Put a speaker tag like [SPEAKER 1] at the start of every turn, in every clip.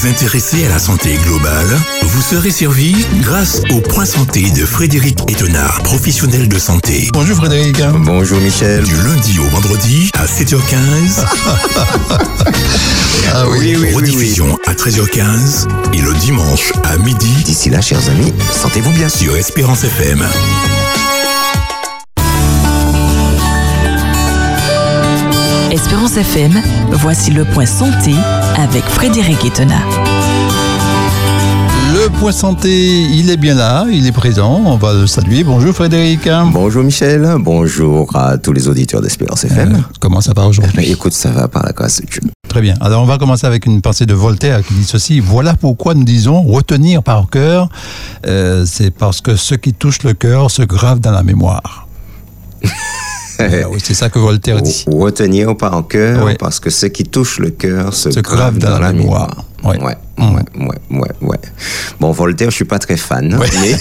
[SPEAKER 1] vous intéressez à la santé globale Vous serez servi grâce au Point Santé de Frédéric Etenard, professionnel de santé.
[SPEAKER 2] Bonjour Frédéric.
[SPEAKER 3] Bonjour Michel.
[SPEAKER 1] Du lundi au vendredi à 7h15.
[SPEAKER 2] ah oui,
[SPEAKER 1] oui, Rediffusion à 13h15 et le dimanche à midi.
[SPEAKER 3] D'ici là, chers amis, sentez-vous bien
[SPEAKER 1] sur Espérance FM.
[SPEAKER 4] Espérance FM, voici le point santé avec Frédéric Etena.
[SPEAKER 2] Le point santé, il est bien là, il est présent, on va le saluer. Bonjour Frédéric.
[SPEAKER 3] Bonjour Michel, bonjour à tous les auditeurs d'Espérance FM. Euh,
[SPEAKER 2] comment ça va aujourd'hui?
[SPEAKER 3] Eh Écoute, ça va par la grâce de Dieu.
[SPEAKER 2] Très bien. Alors on va commencer avec une pensée de Voltaire qui dit ceci. Voilà pourquoi nous disons retenir par cœur, euh, c'est parce que ce qui touche le cœur se grave dans la mémoire. Ah oui, c'est ça que Voltaire dit.
[SPEAKER 3] Retenir par cœur, parce que ce qui touche le cœur se, grave, dans, la, mémoire.
[SPEAKER 2] Ouais.
[SPEAKER 3] Ouais, ouais, ouais, ouais, Bon, Voltaire, je suis pas très fan, mais.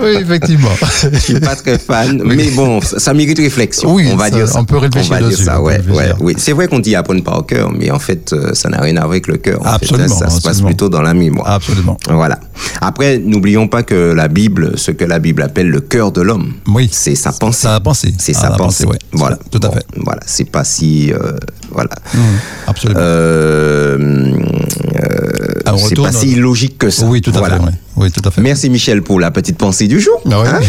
[SPEAKER 2] oui, effectivement.
[SPEAKER 3] je suis pas très fan, mais bon, ça, mérite réflexion.
[SPEAKER 2] Oui,
[SPEAKER 3] on va dire ça.
[SPEAKER 2] On peut réfléchir on va
[SPEAKER 3] dessus. Dire ça, ouais, ouais, oui. C'est vrai qu'on dit apprendre par cœur, mais en fait, euh, ça n'a rien à voir avec le cœur.
[SPEAKER 2] Absolument.
[SPEAKER 3] Fait, ça se passe plutôt dans la mémoire.
[SPEAKER 2] Absolument.
[SPEAKER 3] Voilà. Après, n'oublions pas que la Bible, ce que la Bible appelle le cœur de l'homme,
[SPEAKER 2] oui.
[SPEAKER 3] c'est sa pensée.
[SPEAKER 2] Sa pensée.
[SPEAKER 3] C'est sa pensée.
[SPEAKER 2] pensée
[SPEAKER 3] Voilà.
[SPEAKER 2] Tout à fait.
[SPEAKER 3] Voilà. C'est pas si. Euh, voilà.
[SPEAKER 2] Mmh, absolument.
[SPEAKER 3] Euh, euh, c'est pas si illogique que ça.
[SPEAKER 2] Oui, tout à
[SPEAKER 3] voilà.
[SPEAKER 2] fait. Oui, tout à fait.
[SPEAKER 3] Merci Michel pour la petite pensée du jour.
[SPEAKER 2] Ah oui.
[SPEAKER 3] hein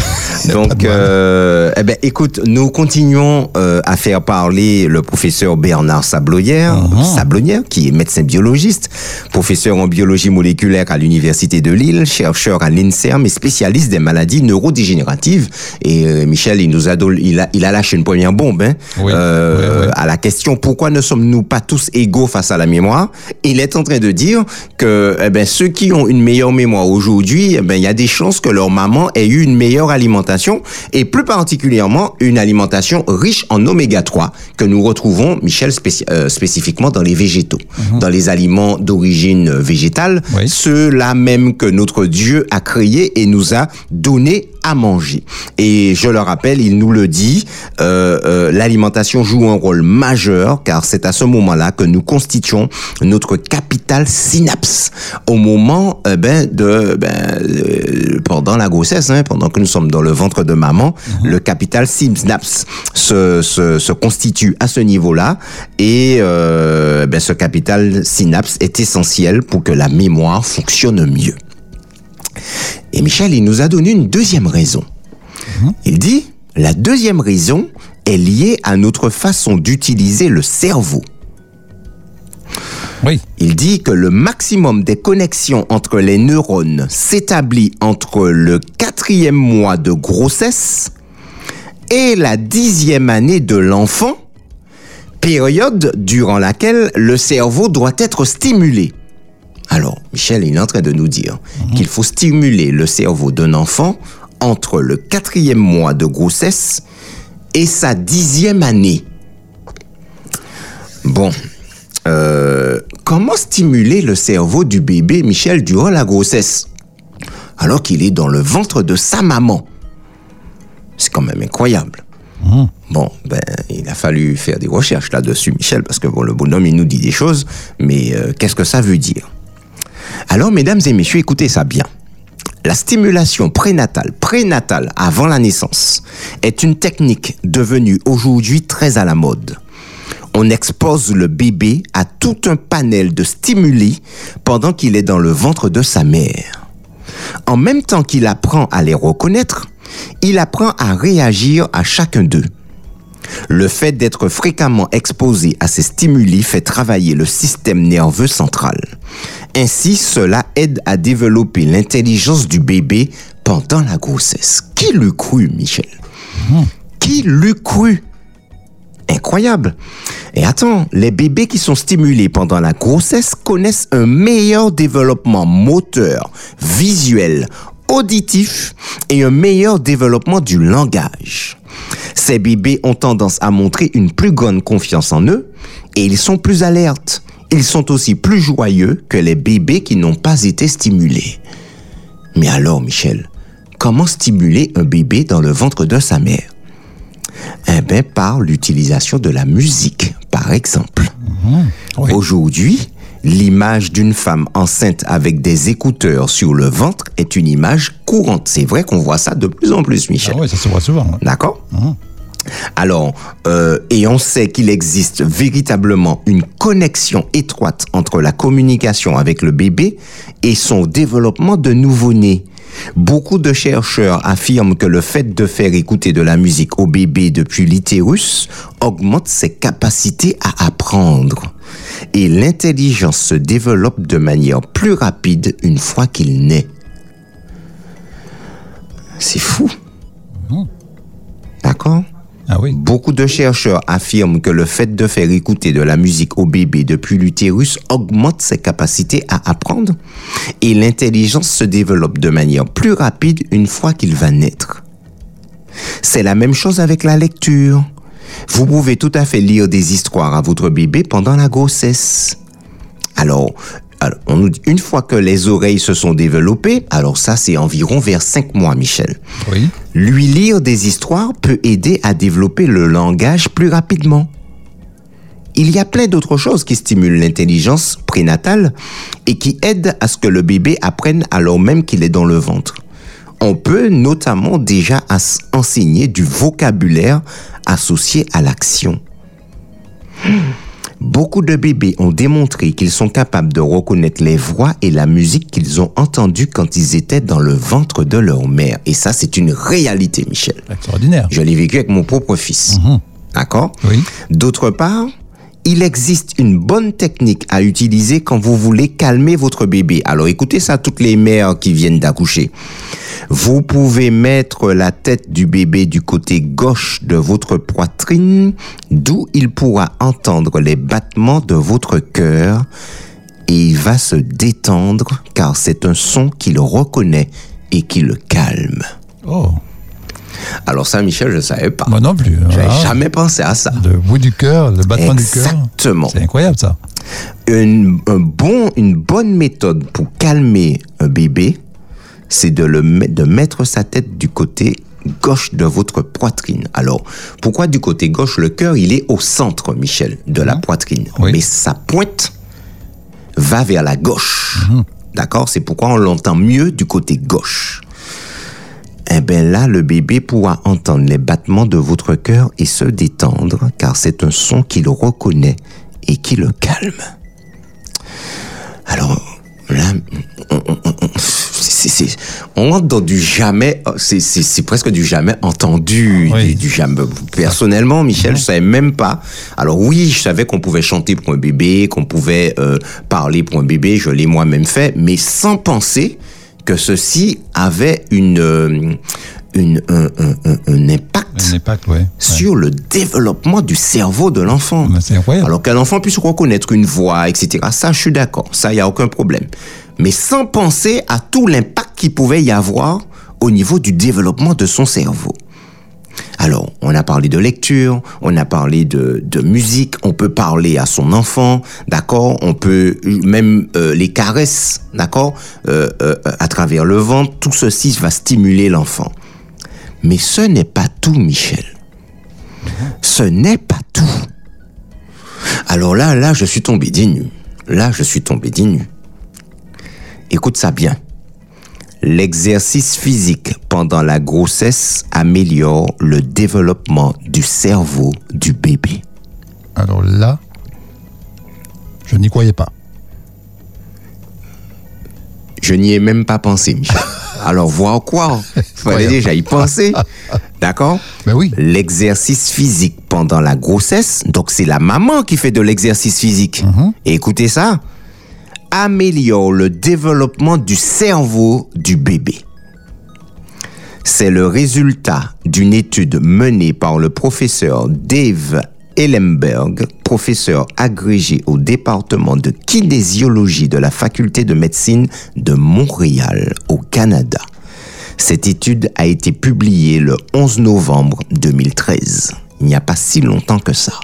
[SPEAKER 3] Donc, euh, eh ben, écoute, nous continuons euh, à faire parler le professeur Bernard Sablonnière,
[SPEAKER 2] Uh-huh.
[SPEAKER 3] uh -huh. Sablonnière, qui est médecin biologiste, professeur en biologie moléculaire à l'université de Lille, chercheur à l'INSERM et spécialiste des maladies neurodégénératives. Et euh, Michel, il nous a, il a, il a lâché une première bombe hein,
[SPEAKER 2] oui,
[SPEAKER 3] euh,
[SPEAKER 2] oui, oui.
[SPEAKER 3] à la question pourquoi ne sommes-nous pas tous égaux face à la mémoire? Il est en train de dire que eh ben, ceux qui ont une meilleure mémoire aujourd'hui, eh ben, il y a des chances que leur maman ait eu une meilleure alimentation et plus particulièrement une alimentation riche en oméga 3 que nous retrouvons, Michel, euh, spécifiquement dans les végétaux, mm -hmm. dans les aliments d'origine végétale,
[SPEAKER 2] oui.
[SPEAKER 3] ceux-là même que notre Dieu a créés et nous a donné à manger. Et je le rappelle, il nous le dit, euh, euh, l'alimentation joue un rôle majeur car c'est à ce moment-là que nous constituons notre capital synapse. Au moment euh, ben, de ben, pendant la grossesse, hein, pendant que nous sommes dans le ventre de maman, mm -hmm. le capital synapse se, se, se constitue à ce niveau-là et ben, ce capital synapse est essentiel pour que la mémoire fonctionne mieux. Et Michel, il nous a donné une deuxième raison. Mmh. Il dit, la deuxième raison est liée à notre façon d'utiliser le cerveau.
[SPEAKER 2] Oui.
[SPEAKER 3] Il dit que le maximum des connexions entre les neurones s'établit entre le quatrième mois de grossesse et la dixième année de l'enfant, période durant laquelle le cerveau doit être stimulé. Alors, Michel il est en train de nous dire mmh. qu'il faut stimuler le cerveau d'un enfant entre le quatrième mois de grossesse et sa dixième année. Bon, euh, comment stimuler le cerveau du bébé Michel durant la grossesse alors qu'il est dans le ventre de sa maman? C'est quand même incroyable.
[SPEAKER 2] Mmh.
[SPEAKER 3] Bon, ben, il a fallu faire des recherches là-dessus, Michel, parce que bon, le bonhomme, il nous dit des choses, mais euh, qu'est-ce que ça veut dire? Alors, mesdames et messieurs, écoutez ça bien. La stimulation prénatale, prénatale avant la naissance, est une technique devenue aujourd'hui très à la mode. On expose le bébé à tout un panel de stimuli pendant qu'il est dans le ventre de sa mère. En même temps qu'il apprend à les reconnaître, il apprend à réagir à chacun d'eux. Le fait d'être fréquemment exposé à ces stimuli fait travailler le système nerveux central. Ainsi, cela aide à développer l'intelligence du bébé pendant la grossesse. Qui l'eût cru, Michel? Mmh. Qui l'eût cru Incroyable. Et attends, les bébés qui sont stimulés pendant la grossesse connaissent un meilleur développement moteur, visuel, auditif et un meilleur développement du langage. Ces bébés ont tendance à montrer une plus grande confiance en eux et ils sont plus alertes. Ils sont aussi plus joyeux que les bébés qui n'ont pas été stimulés. Mais alors, Michel, comment stimuler un bébé dans le ventre de sa mère? Eh bien, par l'utilisation de la musique, par exemple.
[SPEAKER 2] Mmh. Oui.
[SPEAKER 3] Aujourd'hui, l'image d'une femme enceinte avec des écouteurs sur le ventre est une image courante. C'est vrai qu'on voit ça de plus en plus, Michel.
[SPEAKER 2] Ah oui, ça se voit souvent. ouais.
[SPEAKER 3] D'accord Alors, euh, et on sait qu'il existe véritablement une connexion étroite entre la communication avec le bébé et son développement de nouveau-né. Beaucoup de chercheurs affirment que le fait de faire écouter de la musique au bébé depuis l'utérus augmente ses capacités à apprendre. Et l'intelligence se développe de manière plus rapide une fois qu'il naît. C'est fou. D'accord?
[SPEAKER 2] Ah oui.
[SPEAKER 3] Beaucoup de chercheurs affirment que le fait de faire écouter de la musique au bébé depuis l'utérus augmente ses capacités à apprendre et l'intelligence se développe de manière plus rapide une fois qu'il va naître. C'est la même chose avec la lecture. Vous pouvez tout à fait lire des histoires à votre bébé pendant la grossesse. Alors, alors, on nous dit, une fois que les oreilles se sont développées, alors ça c'est environ vers 5 mois, Michel.
[SPEAKER 2] Oui.
[SPEAKER 3] Lui lire des histoires peut aider à développer le langage plus rapidement. Il y a plein d'autres choses qui stimulent l'intelligence prénatale et qui aident à ce que le bébé apprenne alors même qu'il est dans le ventre. On peut notamment déjà enseigner du vocabulaire associé à l'action. Beaucoup de bébés ont démontré qu'ils sont capables de reconnaître les voix et la musique qu'ils ont entendues quand ils étaient dans le ventre de leur mère. Et ça, c'est une réalité, Michel.
[SPEAKER 2] Extraordinaire.
[SPEAKER 3] Je l'ai vécu avec mon propre fils. D'accord?
[SPEAKER 2] Oui.
[SPEAKER 3] D'autre part, il existe une bonne technique à utiliser quand vous voulez calmer votre bébé. Alors écoutez ça, toutes les mères qui viennent d'accoucher. Vous pouvez mettre la tête du bébé du côté gauche de votre poitrine, d'où il pourra entendre les battements de votre cœur et il va se détendre car c'est un son qu'il reconnaît et qui le calme.
[SPEAKER 2] Oh,
[SPEAKER 3] Alors ça, Michel, je ne savais pas.
[SPEAKER 2] moi non plus.
[SPEAKER 3] J'avais
[SPEAKER 2] Ah,
[SPEAKER 3] jamais pensé à ça.
[SPEAKER 2] Le bout du cœur, le battement du cœur.
[SPEAKER 3] Exactement.
[SPEAKER 2] C'est incroyable ça.
[SPEAKER 3] Une, un bon, une bonne méthode pour calmer un bébé, c'est de, le, met- de mettre sa tête du côté gauche de votre poitrine. Alors, pourquoi du côté gauche? Le cœur, il est au centre, Michel, de la poitrine.
[SPEAKER 2] Oui.
[SPEAKER 3] Mais sa pointe va vers la gauche. D'accord? C'est pourquoi on l'entend mieux du côté gauche. Eh bien là, le bébé pourra entendre les battements de votre cœur et se détendre, car c'est un son qu'il reconnaît et qui le calme. Alors là, on, on- on- on- c'est- c'est- on entre dans du jamais, c'est- presque du jamais entendu,
[SPEAKER 2] Oui.
[SPEAKER 3] du, du jamais. Personnellement, Michel, je savais même pas. Alors oui, je savais qu'on pouvait chanter pour un bébé, qu'on pouvait euh, parler pour un bébé, je l'ai moi-même fait, mais sans penser que ceci avait une, euh, une, un, un- un- un impact
[SPEAKER 2] Un impact, ouais. ouais.
[SPEAKER 3] sur le développement du cerveau de l'enfant. Alors qu'un enfant puisse reconnaître une voix, etc. Ça, je suis d'accord. Ça, il n'y a aucun problème. Mais sans penser à tout l'impact qu'il pouvait y avoir au niveau du développement de son cerveau. Alors, on a parlé de lecture, on a parlé de, musique, on peut parler à son enfant, d'accord? On peut même euh, les caresses, d'accord? Euh, euh, À travers le ventre, tout ceci va stimuler l'enfant. Mais ce n'est pas tout, Michel. Ce n'est pas tout. Alors là, là, je suis tombé des. Là, je suis tombé des. Écoute ça bien. L'exercice physique pendant la grossesse améliore le développement du cerveau du bébé.
[SPEAKER 2] Alors là, je n'y croyais pas.
[SPEAKER 3] Je n'y ai même pas pensé, Michel. Alors, voir quoi? Fallait déjà y penser. D'accord?
[SPEAKER 2] Ben oui.
[SPEAKER 3] L'exercice physique pendant la grossesse, donc c'est la maman qui fait de l'exercice physique. Et écoutez ça, améliore le développement du cerveau du bébé. C'est le résultat d'une étude menée par le professeur Dave Ellenberg, professeur agrégé au département de kinésiologie de la faculté de médecine de Montréal, au Canada. Cette étude a été publiée le 11 novembre 2013. Il n'y a pas si longtemps que ça.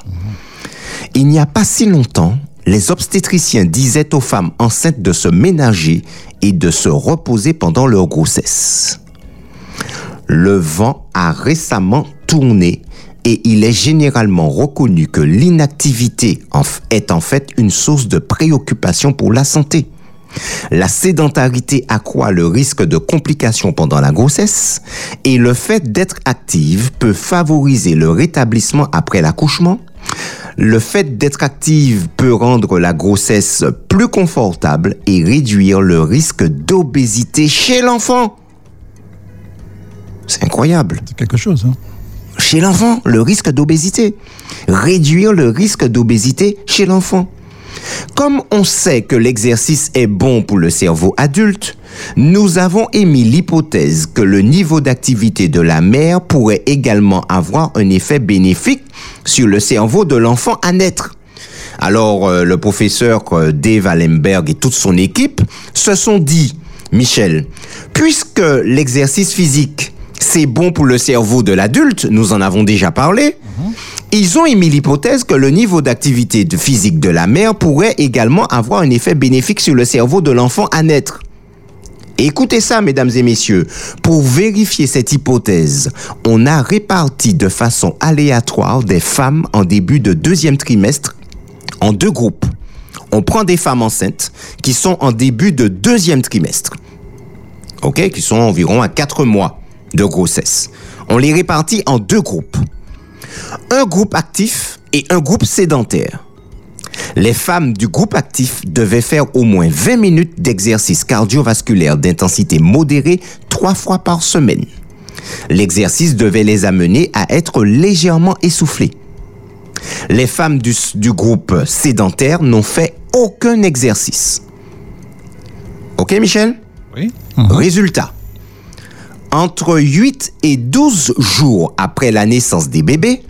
[SPEAKER 3] Il n'y a pas si longtemps, les obstétriciens disaient aux femmes enceintes de se ménager et de se reposer pendant leur grossesse. Le vent a récemment tourné et il est généralement reconnu que l'inactivité est en fait une source de préoccupation pour la santé. La sédentarité accroît le risque de complications pendant la grossesse et le fait d'être active peut favoriser le rétablissement après l'accouchement. Le fait d'être active peut rendre la grossesse plus confortable et réduire le risque d'obésité chez l'enfant. C'est incroyable
[SPEAKER 2] C'est quelque chose. Hein.
[SPEAKER 3] chez l'enfant, le risque d'obésité. Réduire le risque d'obésité chez l'enfant. Comme on sait que l'exercice est bon pour le cerveau adulte, nous avons émis l'hypothèse que le niveau d'activité de la mère pourrait également avoir un effet bénéfique sur le cerveau de l'enfant à naître. Alors, euh, le professeur euh, Dave Allenberg et toute son équipe se sont dit, Michel, puisque l'exercice physique, c'est bon pour le cerveau de l'adulte, nous en avons déjà parlé, ils ont émis l'hypothèse que le niveau d'activité physique de la mère pourrait également avoir un effet bénéfique sur le cerveau de l'enfant à naître. Écoutez ça, mesdames et messieurs. Pour vérifier cette hypothèse, on a réparti de façon aléatoire des femmes en début de deuxième trimestre en deux groupes. On prend des femmes enceintes qui sont en début de deuxième trimestre. OK, qui sont environ à quatre mois de grossesse. On les répartit en deux groupes. Un groupe actif et un groupe sédentaire. Les femmes du groupe actif devaient faire au moins 20 minutes d'exercice cardiovasculaire d'intensité modérée trois fois par semaine. L'exercice devait les amener à être légèrement essoufflées. Les femmes du, du groupe sédentaire n'ont fait aucun exercice. OK, Michel?
[SPEAKER 2] Oui.
[SPEAKER 3] Résultat. Entre 8 et 12 jours après la naissance des bébés,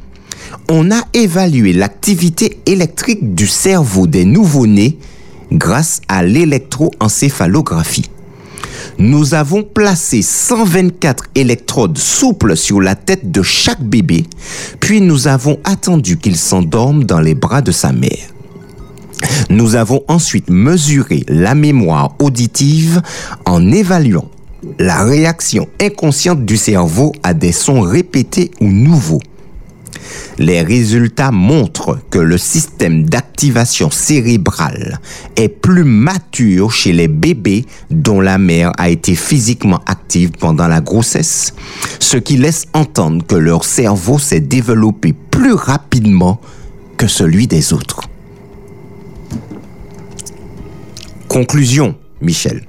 [SPEAKER 3] on a évalué l'activité électrique du cerveau des nouveau-nés grâce à l'électroencéphalographie. Nous avons placé 124 électrodes souples sur la tête de chaque bébé, puis nous avons attendu qu'il s'endorme dans les bras de sa mère. Nous avons ensuite mesuré la mémoire auditive en évaluant la réaction inconsciente du cerveau à des sons répétés ou nouveaux. Les résultats montrent que le système d'activation cérébrale est plus mature chez les bébés dont la mère a été physiquement active pendant la grossesse, ce qui laisse entendre que leur cerveau s'est développé plus rapidement que celui des autres. Conclusion, Michel.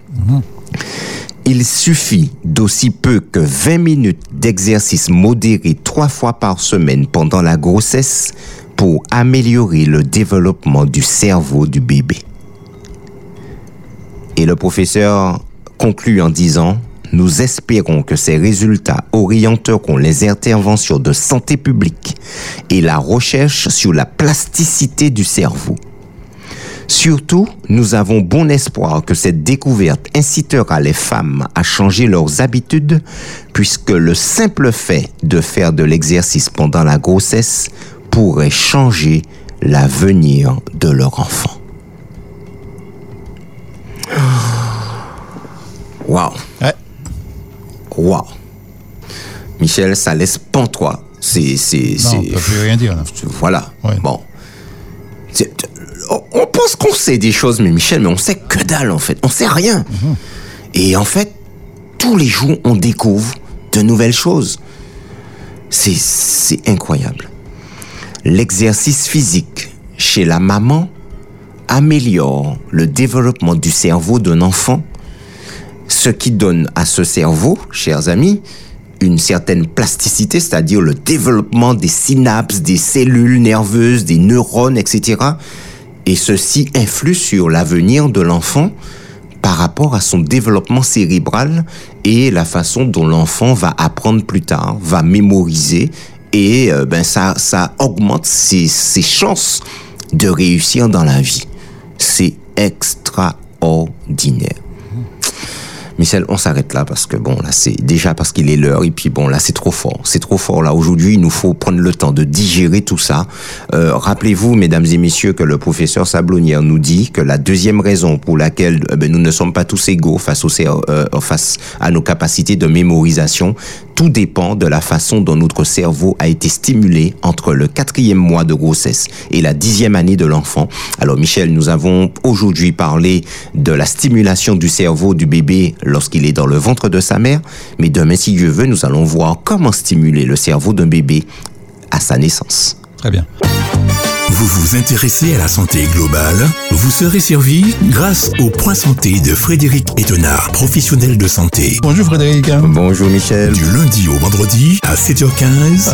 [SPEAKER 3] Il suffit d'aussi peu que 20 minutes d'exercice modéré trois fois par semaine pendant la grossesse pour améliorer le développement du cerveau du bébé. Et le professeur conclut en disant, nous espérons que ces résultats orienteront les interventions de santé publique et la recherche sur la plasticité du cerveau. Surtout, nous avons bon espoir que cette découverte incitera les femmes à changer leurs habitudes, puisque le simple fait de faire de l'exercice pendant la grossesse pourrait changer l'avenir de leur enfant. Wow.
[SPEAKER 2] Ouais.
[SPEAKER 3] Wow. Michel, ça laisse pantois. C'est, c'est,
[SPEAKER 2] Non, on peut plus rien dire. là.
[SPEAKER 3] voilà.
[SPEAKER 2] Ouais.
[SPEAKER 3] Bon. On- pense qu'on sait des choses, mais Michel, mais on sait que dalle en fait. On sait rien. Et en fait, tous les jours, on découvre de nouvelles choses. C'est, c'est incroyable. L'exercice physique chez la maman améliore le développement du cerveau d'un enfant, ce qui donne à ce cerveau, chers amis, une certaine plasticité, c'est-à-dire le développement des synapses, des cellules nerveuses, des neurones, etc. Et ceci influe sur l'avenir de l'enfant par rapport à son développement cérébral et la façon dont l'enfant va apprendre plus tard, va mémoriser et euh, ben ça, augmente ses chances de réussir dans la vie. C'est extraordinaire. Michel, on s'arrête là parce que bon, là, c'est déjà parce qu'il est l'heure et puis bon, là, c'est trop fort. C'est trop fort. Là, aujourd'hui, il nous faut prendre le temps de digérer tout ça. Euh, Rappelez-vous, mesdames et messieurs, que le professeur Sablonnière nous dit que la deuxième raison pour laquelle euh, ben, nous ne sommes pas tous égaux face, au, euh, face à nos capacités de mémorisation, tout dépend de la façon dont notre cerveau a été stimulé entre le quatrième mois de grossesse et la dixième année de l'enfant. Alors, Michel, nous avons aujourd'hui parlé de la stimulation du cerveau du bébé lorsqu'il est dans le ventre de sa mère, mais demain, si Dieu veut, nous allons voir comment stimuler le cerveau d'un bébé à sa naissance.
[SPEAKER 2] Très bien.
[SPEAKER 1] Vous vous intéressez à la santé globale? Vous serez servi grâce au point santé de Frédéric Etenard, professionnel de santé.
[SPEAKER 2] Bonjour Frédéric.
[SPEAKER 3] Bonjour Michel.
[SPEAKER 1] Du lundi au vendredi à 7h15.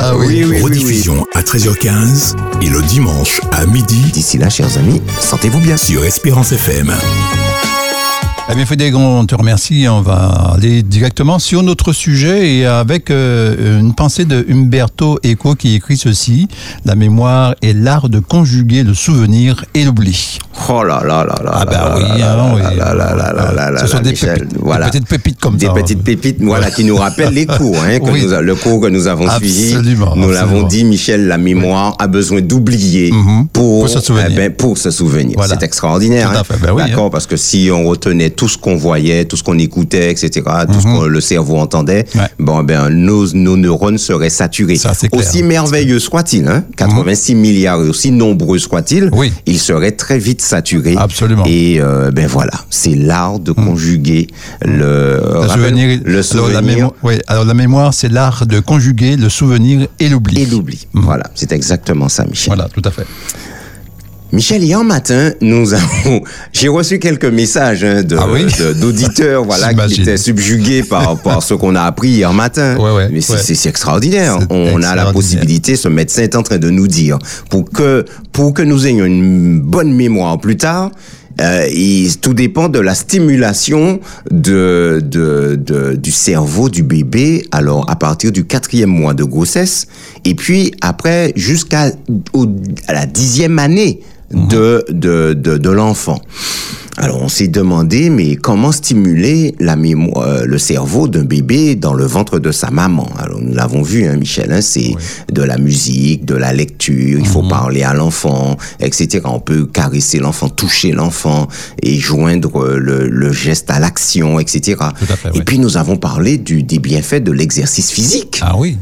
[SPEAKER 2] ah oui, oui,
[SPEAKER 1] Rediffusion à 13h15 et le dimanche à midi.
[SPEAKER 3] D'ici là, chers amis, sentez-vous bien.
[SPEAKER 1] Sur Espérance FM.
[SPEAKER 2] Eh bien, Frédéric, on te remercie. On va aller directement sur notre sujet et avec euh, une pensée de Umberto Eco qui écrit ceci La mémoire est l'art de conjuguer le souvenir et l'oubli.
[SPEAKER 3] Oh là là là là.
[SPEAKER 2] Ah bah oui, hein, oui. Ce sont des, pépites, voilà. des petites pépites comme
[SPEAKER 3] des
[SPEAKER 2] ça.
[SPEAKER 3] Des petites pépites, voilà, qui nous rappellent les cours, hein, que
[SPEAKER 2] Oui.
[SPEAKER 3] nous le cours que nous avons suivi.
[SPEAKER 2] Absolument,
[SPEAKER 3] Nous
[SPEAKER 2] absolument.
[SPEAKER 3] l'avons dit, Michel, la mémoire a besoin d'oublier
[SPEAKER 2] Mhm.
[SPEAKER 3] pour,
[SPEAKER 2] Pour se souvenir.
[SPEAKER 3] eh ben, pour se souvenir.
[SPEAKER 2] Voilà.
[SPEAKER 3] C'est extraordinaire. Hein.
[SPEAKER 2] ben oui,
[SPEAKER 3] D'accord, parce que si on retenait tout ce qu'on voyait, tout ce qu'on écoutait, etc., tout ce que le cerveau entendait,
[SPEAKER 2] Mhm. Ouais.
[SPEAKER 3] bon, ben, nos, nos neurones seraient saturés.
[SPEAKER 2] Ça.
[SPEAKER 3] Aussi merveilleux soit-il, hein, 86 milliards et aussi nombreux soit-il,
[SPEAKER 2] Oui.
[SPEAKER 3] ils seraient très vite saturés.
[SPEAKER 2] Absolument.
[SPEAKER 3] Et euh, ben voilà, c'est l'art de conjuguer le,
[SPEAKER 2] souvenir,
[SPEAKER 3] le
[SPEAKER 2] alors, la
[SPEAKER 3] souvenir
[SPEAKER 2] mémoire, oui, alors la mémoire, c'est l'art de conjuguer le souvenir et l'oubli.
[SPEAKER 3] et l'oubli. Voilà, c'est exactement ça, Michel.
[SPEAKER 2] Voilà, tout à fait.
[SPEAKER 3] Michel, hier matin, nous avons, j'ai reçu quelques messages hein, de,
[SPEAKER 2] Ah oui?
[SPEAKER 3] de- d'auditeurs, voilà, qui étaient subjugués par, par ce qu'on a appris hier matin.
[SPEAKER 2] Ouais, ouais,
[SPEAKER 3] Mais c'est,
[SPEAKER 2] ouais.
[SPEAKER 3] c'est- c'est extraordinaire.
[SPEAKER 2] C'est
[SPEAKER 3] On a la possibilité, ce médecin est en train de nous dire, pour que, pour que nous ayons une bonne mémoire plus tard, euh, et tout dépend de la stimulation de, de, de- du cerveau du bébé. Alors, à partir du quatrième mois de grossesse, et puis après jusqu'à au- à la dixième année de, de, de, de l'enfant. Alors on s'est demandé, mais comment stimuler la mémoire, euh, le cerveau d'un bébé dans le ventre de sa maman? Alors nous l'avons vu, hein, Michel, hein, c'est de la musique, de la lecture, il faut parler à l'enfant, etc. On peut caresser l'enfant, toucher l'enfant et joindre le, le geste à l'action, etc.
[SPEAKER 2] Tout à fait,
[SPEAKER 3] et
[SPEAKER 2] oui.
[SPEAKER 3] puis nous avons parlé du, des bienfaits de l'exercice physique.
[SPEAKER 2] Ah oui,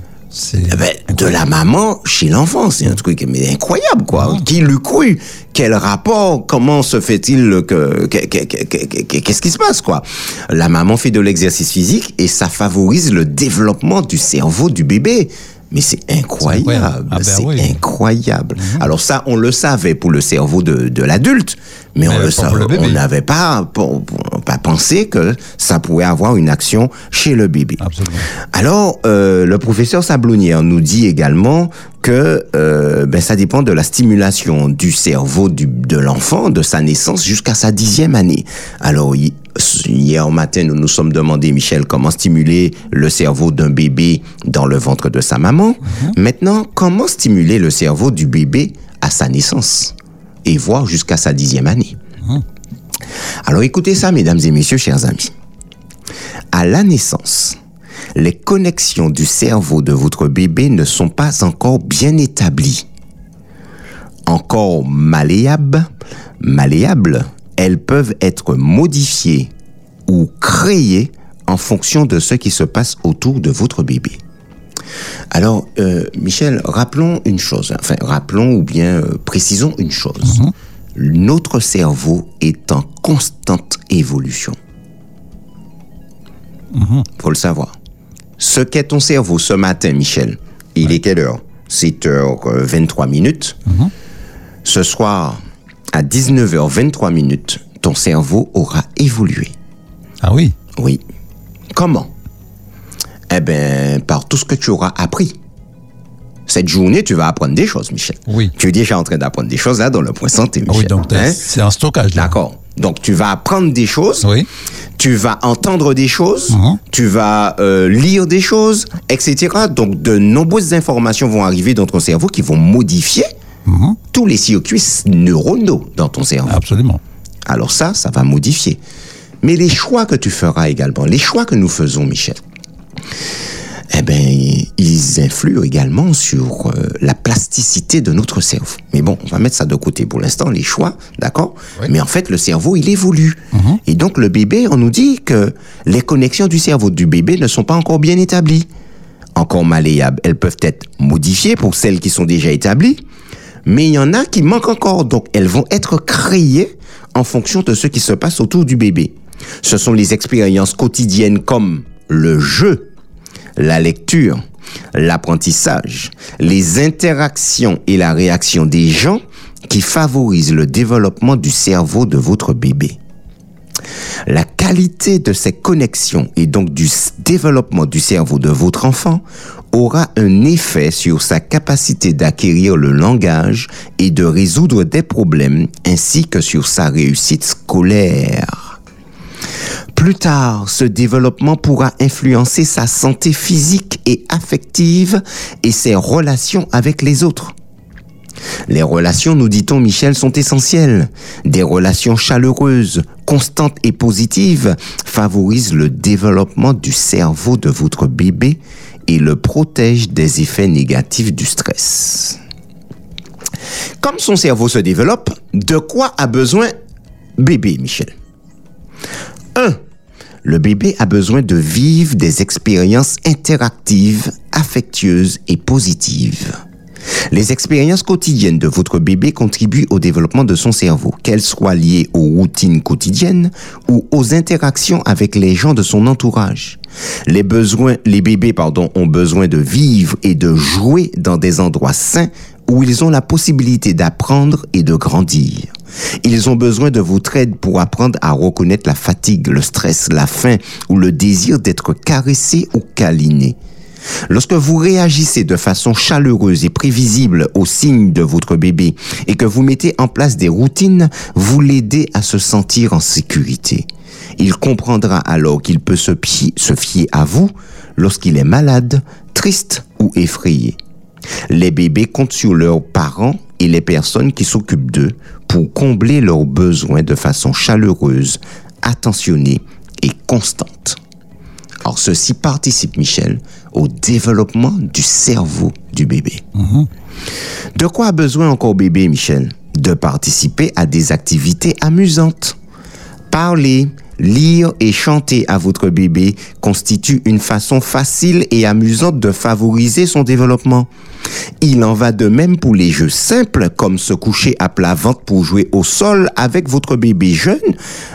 [SPEAKER 3] Eh ben, de la maman chez l'enfant, c'est un truc mais incroyable quoi.
[SPEAKER 2] Ah.
[SPEAKER 3] Qui l'eût cru Quel rapport Comment se fait-il que- qu'est-ce qui se passe quoi? La maman fait de l'exercice physique et ça favorise le développement du cerveau du bébé. Mais c'est incroyable,
[SPEAKER 2] incroyable. Ah ben
[SPEAKER 3] c'est
[SPEAKER 2] oui.
[SPEAKER 3] incroyable. Alors ça, on le savait pour le cerveau de, de l'adulte, mais, on le savait, on n'avait pas, pour- pour- pas pensé que ça pouvait avoir une action chez le bébé.
[SPEAKER 2] absolument.
[SPEAKER 3] Alors, euh, le professeur Sablonnière nous dit également que euh, ben, ça dépend de la stimulation du cerveau du, de l'enfant, de sa naissance jusqu'à sa dixième année. Alors, hi- hier matin, nous nous sommes demandé, Michel, comment stimuler le cerveau d'un bébé dans le ventre de sa maman. Maintenant, comment stimuler le cerveau du bébé à sa naissance et voir jusqu'à sa dixième année? Alors écoutez ça, mesdames et messieurs, chers amis. À la naissance, les connexions du cerveau de votre bébé ne sont pas encore bien établies. Encore malléables, malléables, elles peuvent être modifiées ou créées en fonction de ce qui se passe autour de votre bébé. Alors, euh, Michel, rappelons une chose, enfin, rappelons ou bien euh, précisons une chose. Notre cerveau est en constante évolution. Faut le savoir. Ce qu'est ton cerveau ce matin, Michel, il est quelle heure? 7h23 minutes. Ce soir, à 19h23 minutes, ton cerveau aura évolué.
[SPEAKER 2] Ah oui,
[SPEAKER 3] Oui. Comment? Eh bien, par tout ce que tu auras appris. Cette journée, tu vas apprendre des choses, Michel.
[SPEAKER 2] Oui.
[SPEAKER 3] Tu es déjà en train d'apprendre des choses là dans le point santé,
[SPEAKER 2] Ah
[SPEAKER 3] Michel.
[SPEAKER 2] oui, donc
[SPEAKER 3] Hein?
[SPEAKER 2] c'est un stockage.
[SPEAKER 3] D'accord. Donc tu vas apprendre des choses,
[SPEAKER 2] Oui.
[SPEAKER 3] tu vas entendre des choses,
[SPEAKER 2] Mhm.
[SPEAKER 3] tu vas euh, lire des choses, etc. Donc de nombreuses informations vont arriver dans ton cerveau qui vont modifier
[SPEAKER 2] Mhm.
[SPEAKER 3] tous les circuits neuronaux dans ton cerveau.
[SPEAKER 2] Absolument.
[SPEAKER 3] Alors ça, ça va modifier. Mais les choix que tu feras également, les choix que nous faisons, Michel, eh ben, ils influent également sur euh, la plasticité de notre cerveau. Mais bon, on va mettre ça de côté pour l'instant, les choix, d'accord?
[SPEAKER 2] Oui.
[SPEAKER 3] Mais en fait, le cerveau, il évolue.
[SPEAKER 2] Mhm.
[SPEAKER 3] Et donc, le bébé, on nous dit que les connexions du cerveau du bébé ne sont pas encore bien établies. Encore malléables. Elles peuvent être modifiées pour celles qui sont déjà établies, mais il y en a qui manquent encore. Donc, elles vont être créées en fonction de ce qui se passe autour du bébé. Ce sont les expériences quotidiennes comme le jeu, la lecture, l'apprentissage, les interactions et la réaction des gens qui favorisent le développement du cerveau de votre bébé. La qualité de ces connexions et donc du développement du cerveau de votre enfant aura un effet sur sa capacité d'acquérir le langage et de résoudre des problèmes ainsi que sur sa réussite scolaire. Plus tard, ce développement pourra influencer sa santé physique et affective et ses relations avec les autres. Les relations, nous dit-on, Michel, sont essentielles. Des relations chaleureuses, constantes et positives favorisent le développement du cerveau de votre bébé et le protègent des effets négatifs du stress. Comme son cerveau se développe, de quoi a besoin bébé, Michel? 1. Le bébé a besoin de vivre des expériences interactives, affectueuses et positives. Les expériences quotidiennes de votre bébé contribuent au développement de son cerveau, qu'elles soient liées aux routines quotidiennes ou aux interactions avec les gens de son entourage. Les besoins, les bébés, pardon, ont besoin de vivre et de jouer dans des endroits sains où ils ont la possibilité d'apprendre et de grandir. Ils ont besoin de votre aide pour apprendre à reconnaître la fatigue, le stress, la faim ou le désir d'être caressé ou câliné. Lorsque vous réagissez de façon chaleureuse et prévisible aux signes de votre bébé et que vous mettez en place des routines, vous l'aidez à se sentir en sécurité. Il comprendra alors qu'il peut se, fier à vous lorsqu'il est malade, triste ou effrayé. Les bébés comptent sur leurs parents et les personnes qui s'occupent d'eux pour combler leurs besoins de façon chaleureuse, attentionnée et constante. Alors ceci participe, Michel, au développement du cerveau du bébé. De quoi a besoin encore bébé, Michel? De participer à des activités amusantes. Parler, lire et chanter à votre bébé constitue une façon facile et amusante de favoriser son développement. Il en va de même pour les jeux simples comme se coucher à plat ventre pour jouer au sol avec votre bébé jeune,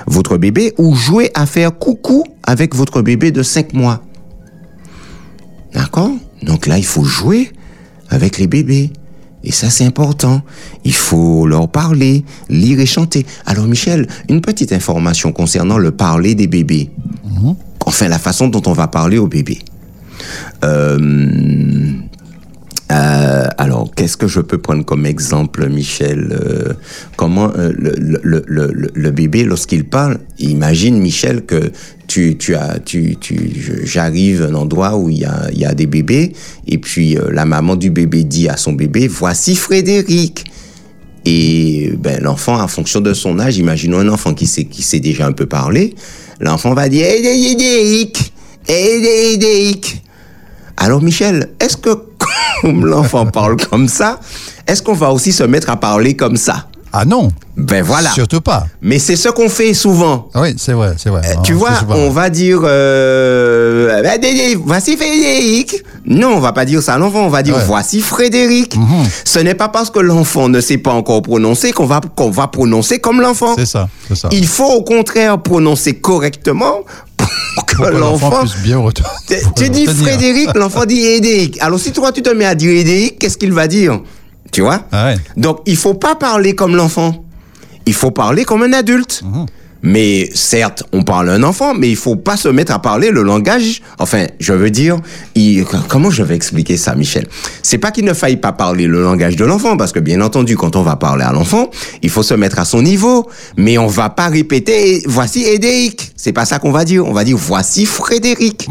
[SPEAKER 3] votre bébé, ou jouer à faire coucou avec votre bébé de 5 mois. D'accord? Donc là, il faut jouer avec les bébés. Et ça, c'est important. Il faut leur parler, lire et chanter. Alors, Michel, une petite information concernant le parler des bébés. Enfin, la façon dont on va parler aux bébés. Euh, euh, alors, qu'est-ce que je peux prendre comme exemple, Michel Euh, Comment euh, le, le, le, le, bébé, lorsqu'il parle, imagine, Michel, que tu, tu as, tu, tu, j'arrive à un endroit où il y a, il y a des bébés, et puis euh, la maman du bébé dit à son bébé, voici Frédéric. Et ben, l'enfant, en fonction de son âge, imaginons un enfant qui sait, qui sait déjà un peu parler, l'enfant va dire Frédéric, Frédéric. Alors Michel, est-ce que comme l'enfant parle comme ça, est-ce qu'on va aussi se mettre à parler comme ça?
[SPEAKER 2] Ah non,
[SPEAKER 3] Ben voilà.
[SPEAKER 2] surtout pas.
[SPEAKER 3] Mais c'est ce qu'on fait souvent.
[SPEAKER 2] Oui, c'est vrai, c'est vrai.
[SPEAKER 3] Euh,
[SPEAKER 2] Non,
[SPEAKER 3] tu vois, on va dire euh, dé- dé- voici Frédéric. Non, on va pas dire ça à l'enfant, on va dire
[SPEAKER 2] Ouais.
[SPEAKER 3] voici Frédéric.
[SPEAKER 2] Mhm.
[SPEAKER 3] Ce n'est pas parce que l'enfant ne sait pas encore prononcer qu'on va qu'on va prononcer comme l'enfant.
[SPEAKER 2] C'est ça, c'est ça.
[SPEAKER 3] Il faut au contraire prononcer correctement que l'enfant
[SPEAKER 2] bien
[SPEAKER 3] tu dis Frédéric, l'enfant dit Édéric. Alors si toi tu te mets à dire Édéric, qu'est-ce qu'il va dire Tu vois
[SPEAKER 2] Ah ouais.
[SPEAKER 3] Donc il faut pas parler comme l'enfant. Il faut parler comme un adulte.
[SPEAKER 2] Mhm.
[SPEAKER 3] Mais certes, on parle à un enfant, mais il faut pas se mettre à parler le langage. Enfin, je veux dire, il- comment je vais expliquer ça, Michel? C'est pas qu'il ne faille pas parler le langage de l'enfant, parce que bien entendu, quand on va parler à l'enfant, il faut se mettre à son niveau. Mais on va pas répéter, voici Édéric. C'est pas ça qu'on va dire. On va dire, voici Frédéric.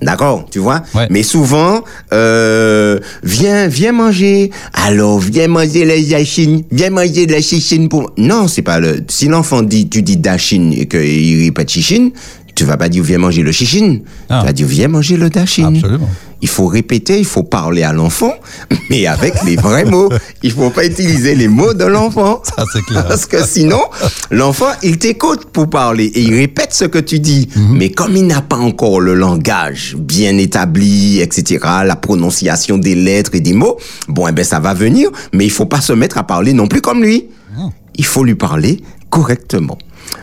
[SPEAKER 3] D'accord, tu vois?
[SPEAKER 2] Ouais.
[SPEAKER 3] Mais souvent, euh, viens, viens manger. Alors, viens manger la yachine. Viens manger de la chichine pour. Non, c'est pas le. Si l'enfant dit, tu dis dachine et qu'il répète chichine, tu vas pas dire viens manger le chichine.
[SPEAKER 2] Ah.
[SPEAKER 3] Tu vas dire viens manger le dachine.
[SPEAKER 2] Absolument.
[SPEAKER 3] Il faut répéter, il faut parler à l'enfant, mais avec les vrais mots. Il faut pas utiliser les mots de l'enfant.
[SPEAKER 2] Ça, c'est clair.
[SPEAKER 3] Parce que sinon, l'enfant, il t'écoute pour parler et il répète ce que tu dis.
[SPEAKER 2] Mhm.
[SPEAKER 3] Mais comme il n'a pas encore le langage bien établi, etc., la prononciation des lettres et des mots, bon, eh ben, ça va venir, mais il faut pas se mettre à parler non plus comme lui.
[SPEAKER 2] Mhm.
[SPEAKER 3] Il faut lui parler correctement.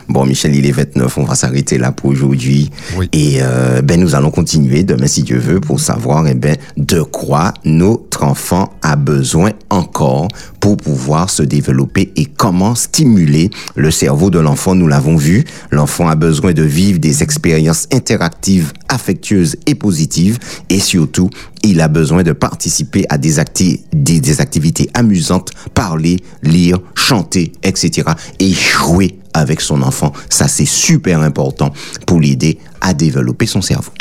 [SPEAKER 3] Bon, Michel, il est 29, on va s'arrêter là pour aujourd'hui.
[SPEAKER 2] Oui.
[SPEAKER 3] Et euh, ben, nous allons continuer demain, si Dieu veut, pour savoir eh ben, de quoi notre enfant a besoin encore pour pouvoir se développer et comment stimuler le cerveau de l'enfant. Nous l'avons vu, l'enfant a besoin de vivre des expériences interactives, affectueuses et positives. Et surtout, il a besoin de participer à des, acti- des, des activités amusantes, parler, lire, chanter, etc. Et jouer avec son enfant. Ça, c'est super important pour l'aider à développer son cerveau.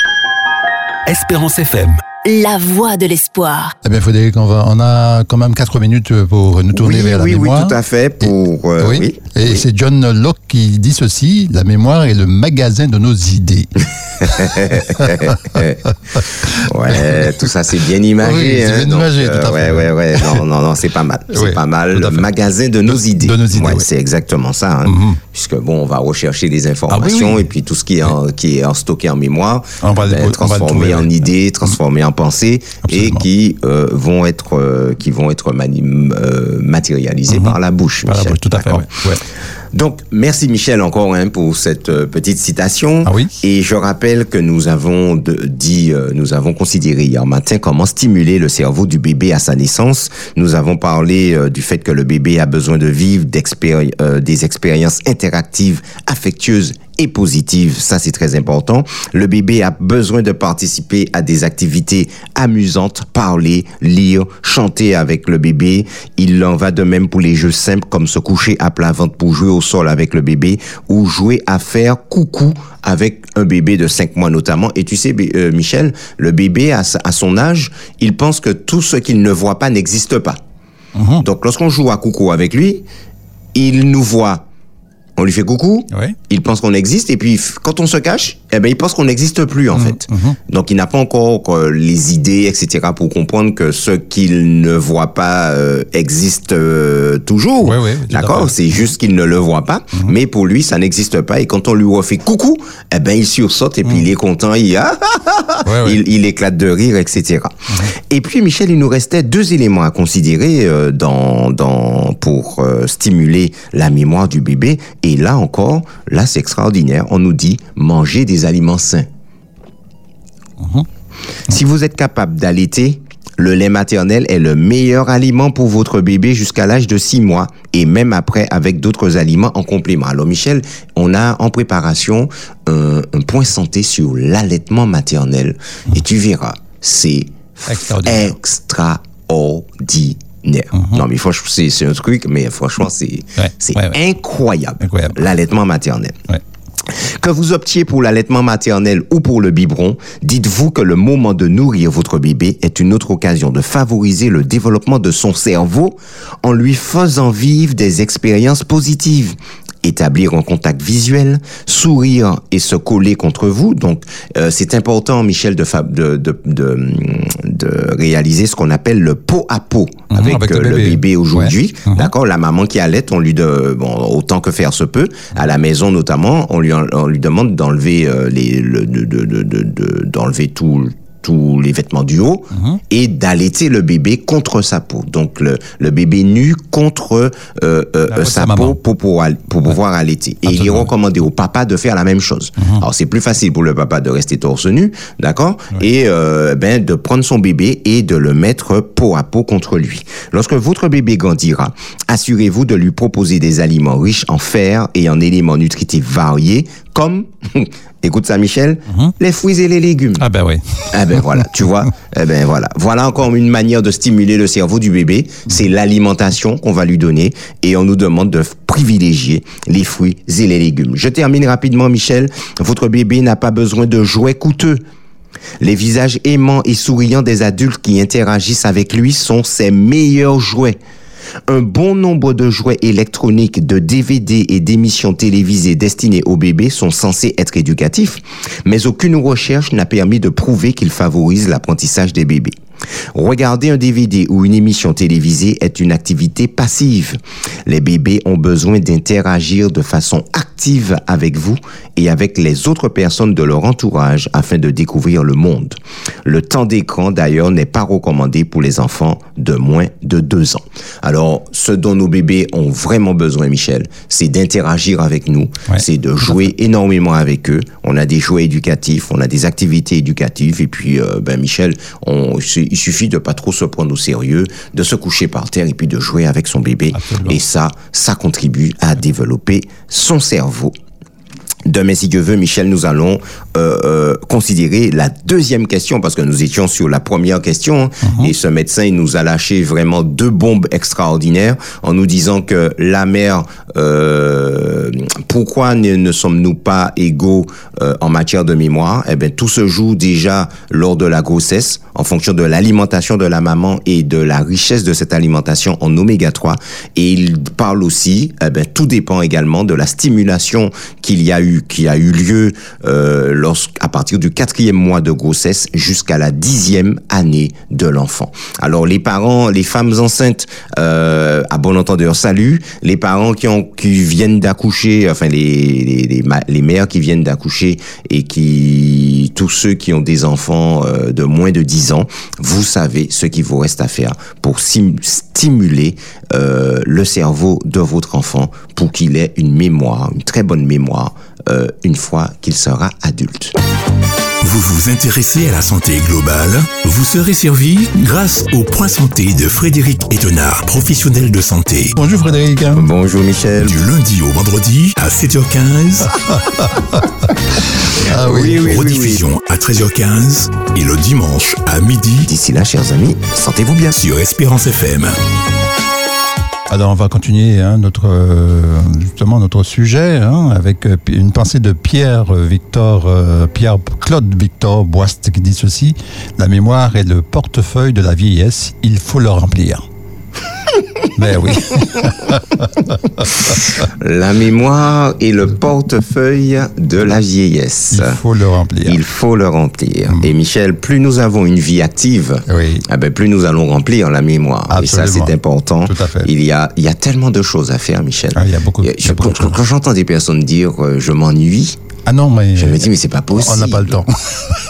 [SPEAKER 1] Espérance FM.
[SPEAKER 5] La voix de l'espoir.
[SPEAKER 2] Eh bien, Frédéric, on, va, on a quand même quatre minutes pour nous tourner
[SPEAKER 3] oui,
[SPEAKER 2] vers la
[SPEAKER 3] oui,
[SPEAKER 2] mémoire.
[SPEAKER 3] oui, tout à fait. Pour, euh,
[SPEAKER 2] oui.
[SPEAKER 3] oui.
[SPEAKER 2] Et
[SPEAKER 3] oui.
[SPEAKER 2] c'est John Locke qui dit ceci la mémoire est le magasin de nos idées.
[SPEAKER 3] Ouais, tout ça c'est bien imagé.
[SPEAKER 2] Oui, c'est
[SPEAKER 3] hein,
[SPEAKER 2] bien
[SPEAKER 3] donc,
[SPEAKER 2] imagé, tout à
[SPEAKER 3] ouais,
[SPEAKER 2] fait.
[SPEAKER 3] ouais, ouais. Non, non, non, c'est pas mal. C'est
[SPEAKER 2] Oui,
[SPEAKER 3] pas mal. Le magasin de nos idées.
[SPEAKER 2] de nos idées,
[SPEAKER 3] Ouais,
[SPEAKER 2] oui.
[SPEAKER 3] C'est exactement ça. hein. Puisque bon, on va rechercher des informations
[SPEAKER 2] Ah oui, oui.
[SPEAKER 3] et puis tout ce qui est, en, qui est en stocké en mémoire,
[SPEAKER 2] On va
[SPEAKER 3] ben,
[SPEAKER 2] on va le
[SPEAKER 3] transformer
[SPEAKER 2] trouver,
[SPEAKER 3] en
[SPEAKER 2] oui.
[SPEAKER 3] idées, transformer en pensées et qui euh, vont être, euh, qui vont être mani- euh, matérialisées par la bouche.
[SPEAKER 2] Par la bouche, tout à fait.
[SPEAKER 3] D'accord
[SPEAKER 2] ouais. Ouais.
[SPEAKER 3] Donc, merci Michel encore hein, pour cette euh, petite citation.
[SPEAKER 2] Ah oui.
[SPEAKER 3] Et je rappelle que nous avons de- dit, euh, nous avons considéré hier matin comment stimuler le cerveau du bébé à sa naissance. Nous avons parlé euh, du fait que le bébé a besoin de vivre euh, des expériences interactives, affectueuses et positives. Ça, c'est très important. Le bébé a besoin de participer à des activités amusantes, parler, lire, chanter avec le bébé. Il en va de même pour les jeux simples comme se coucher à plat ventre pour jouer au sol avec le bébé ou jouer à faire coucou avec un bébé de 5 mois notamment. Et tu sais, euh, Michel, le bébé à, son âge, il pense que tout ce qu'il ne voit pas n'existe pas. Donc lorsqu'on joue à coucou avec lui, il nous voit. On lui fait coucou,
[SPEAKER 2] Ouais.
[SPEAKER 3] il pense qu'on existe, et puis quand on se cache, eh ben, il pense qu'on n'existe plus,
[SPEAKER 2] Mmh,
[SPEAKER 3] en fait. Donc, il n'a pas encore euh, les idées, etc., pour comprendre que ce qu'il ne voit pas euh, existe euh, toujours.
[SPEAKER 2] Tout à
[SPEAKER 3] D'accord?
[SPEAKER 2] Mmh.
[SPEAKER 3] C'est juste qu'il ne le voit pas, mais pour lui, ça n'existe pas. Et quand on lui refait coucou, eh ben, il sursaute, et puis il est content, il, ah,
[SPEAKER 2] Mmh. Ouais, ouais.
[SPEAKER 3] il, il éclate de rire, etc. Et puis, Michel, il nous restait deux éléments à considérer dans, dans, pour stimuler la mémoire du bébé. Et là encore, là, c'est extraordinaire. On nous dit manger des aliments sains. Si vous êtes capable d'allaiter, le lait maternel est le meilleur aliment pour votre bébé jusqu'à l'âge de 6 mois et même après avec d'autres aliments en complément. Alors Michel, on a en préparation un, un point santé sur l'allaitement maternel et tu verras, c'est
[SPEAKER 2] Extraordinaire.
[SPEAKER 3] extraordinaire. Non mais franchement, c'est un truc, mais franchement, c'est
[SPEAKER 2] Ouais.
[SPEAKER 3] Incroyable. L'allaitement maternel. Que vous optiez pour l'allaitement maternel ou pour le biberon, dites-vous que le moment de nourrir votre bébé est une autre occasion de favoriser le développement de son cerveau en lui faisant vivre des expériences positives. Établir un contact visuel, sourire et se coller contre vous. Donc, euh, c'est important, Michel, de, de, de, de, réaliser ce qu'on appelle le pot à pot avec,
[SPEAKER 2] avec le
[SPEAKER 3] euh,
[SPEAKER 2] bébé.
[SPEAKER 3] bébé aujourd'hui.
[SPEAKER 2] Ouais. Mhm.
[SPEAKER 3] D'accord? La maman qui allait, on lui de bon autant que faire se peut, à la maison notamment, on lui on lui demande d'enlever euh, les le, de, de, de, de- de- d'enlever tout tous les vêtements du haut
[SPEAKER 2] Mhm.
[SPEAKER 3] et d'allaiter le bébé contre sa peau. Donc le, le bébé nu contre euh, euh, sa peau pour, pour, pour pouvoir allaiter. Et il est.
[SPEAKER 2] Mhm.
[SPEAKER 3] recommandé au papa de faire la même chose. Alors c'est plus facile pour le papa de rester torse nu, d'accord Et euh, ben de prendre son bébé et de le mettre peau à peau contre lui. Lorsque votre bébé grandira, assurez-vous de lui proposer des aliments riches en fer et en éléments nutritifs variés comme écoute ça Michel, les fruits et les légumes.
[SPEAKER 2] Ah ben oui.
[SPEAKER 3] Eh ben voilà, tu vois. Eh ben voilà. Voilà encore une manière de stimuler le cerveau du bébé. C'est l'alimentation qu'on va lui donner et on nous demande de privilégier les fruits et les légumes. Je termine rapidement, Michel. Votre bébé n'a pas besoin de jouets coûteux. Les visages aimants et souriants des adultes qui interagissent avec lui sont ses meilleurs jouets. Un bon nombre de jouets électroniques, de DVD et d'émissions télévisées destinées aux bébés sont censés être éducatifs, mais aucune recherche n'a permis de prouver qu'ils favorisent l'apprentissage des bébés. Regarder un DVD ou une émission télévisée est une activité passive. Les bébés ont besoin d'interagir de façon active avec vous et avec les autres personnes de leur entourage afin de découvrir le monde. Le temps d'écran, d'ailleurs, n'est pas recommandé pour les enfants de moins de deux ans. Alors, ce dont nos bébés ont vraiment besoin, Michel, c'est d'interagir avec nous,
[SPEAKER 2] Ouais.
[SPEAKER 3] c'est de jouer énormément avec eux. On a des jouets éducatifs, on a des activités éducatives, et puis, euh, ben, Michel, on, il suffit de pas trop se prendre au sérieux, de se coucher par terre et puis de jouer avec son bébé.
[SPEAKER 2] Absolument.
[SPEAKER 3] Et ça, ça contribue à développer son cerveau. Demain, si Dieu veut, Michel, nous allons euh, euh, considérer la deuxième question parce que nous étions sur la première question et ce médecin il nous a lâché vraiment deux bombes extraordinaires en nous disant que la mère, euh, pourquoi ne, ne sommes-nous pas égaux euh, en matière de mémoire? Eh bien, tout se joue déjà lors de la grossesse en fonction de l'alimentation de la maman et de la richesse de cette alimentation en oméga 3 et il parle aussi, eh ben, tout dépend également de la stimulation qu'il y a eu, qui a eu lieu euh, lorsqu'à partir du quatrième mois de grossesse jusqu'à la dixième année de l'enfant. Alors les parents, les femmes enceintes, euh, à bon entendeur, salut. Les parents qui ont qui viennent d'accoucher, enfin les les, les, mères qui viennent d'accoucher et qui tous ceux qui ont des enfants euh, de moins de 10 ans, vous savez ce qu'il vous reste à faire pour stimuler euh, le cerveau de votre enfant pour qu'il ait une mémoire, une très bonne mémoire, euh, une fois qu'il sera adulte.
[SPEAKER 1] Vous vous intéressez à la santé globale? Vous serez servi grâce au point santé de Frédéric Etenard, professionnel de santé.
[SPEAKER 2] Bonjour Frédéric.
[SPEAKER 3] Bonjour Michel.
[SPEAKER 1] Du lundi au vendredi à 7h15,
[SPEAKER 2] Ah oui.
[SPEAKER 1] rediffusion à 13h15 et le dimanche à midi
[SPEAKER 3] D'ici là, chers amis, sentez-vous bien.
[SPEAKER 1] sur Espérance FM.
[SPEAKER 2] Alors on va continuer hein, notre euh, justement notre sujet hein, avec euh, une pensée de Pierre euh, Victor Pierre Claude Victor Boist qui dit ceci la mémoire est le portefeuille de la vieillesse il faut le remplir. Mais oui,
[SPEAKER 3] La mémoire est le portefeuille de la vieillesse.
[SPEAKER 2] il faut le remplir.
[SPEAKER 3] Il faut le remplir. Et Michel, plus nous avons une vie active,
[SPEAKER 2] Oui.
[SPEAKER 3] ah ben, plus nous allons remplir la mémoire. Et ça,
[SPEAKER 2] Absolument.
[SPEAKER 3] c'est important.
[SPEAKER 2] Tout à fait.
[SPEAKER 3] Il y a, il y a tellement de choses à faire, Michel.
[SPEAKER 2] Ah, il y a beaucoup- y a
[SPEAKER 3] quand j'entends des personnes dire euh, je m'ennuie,
[SPEAKER 2] Ah non mais
[SPEAKER 3] je me dis mais c'est pas possible.
[SPEAKER 2] on n'a pas le temps.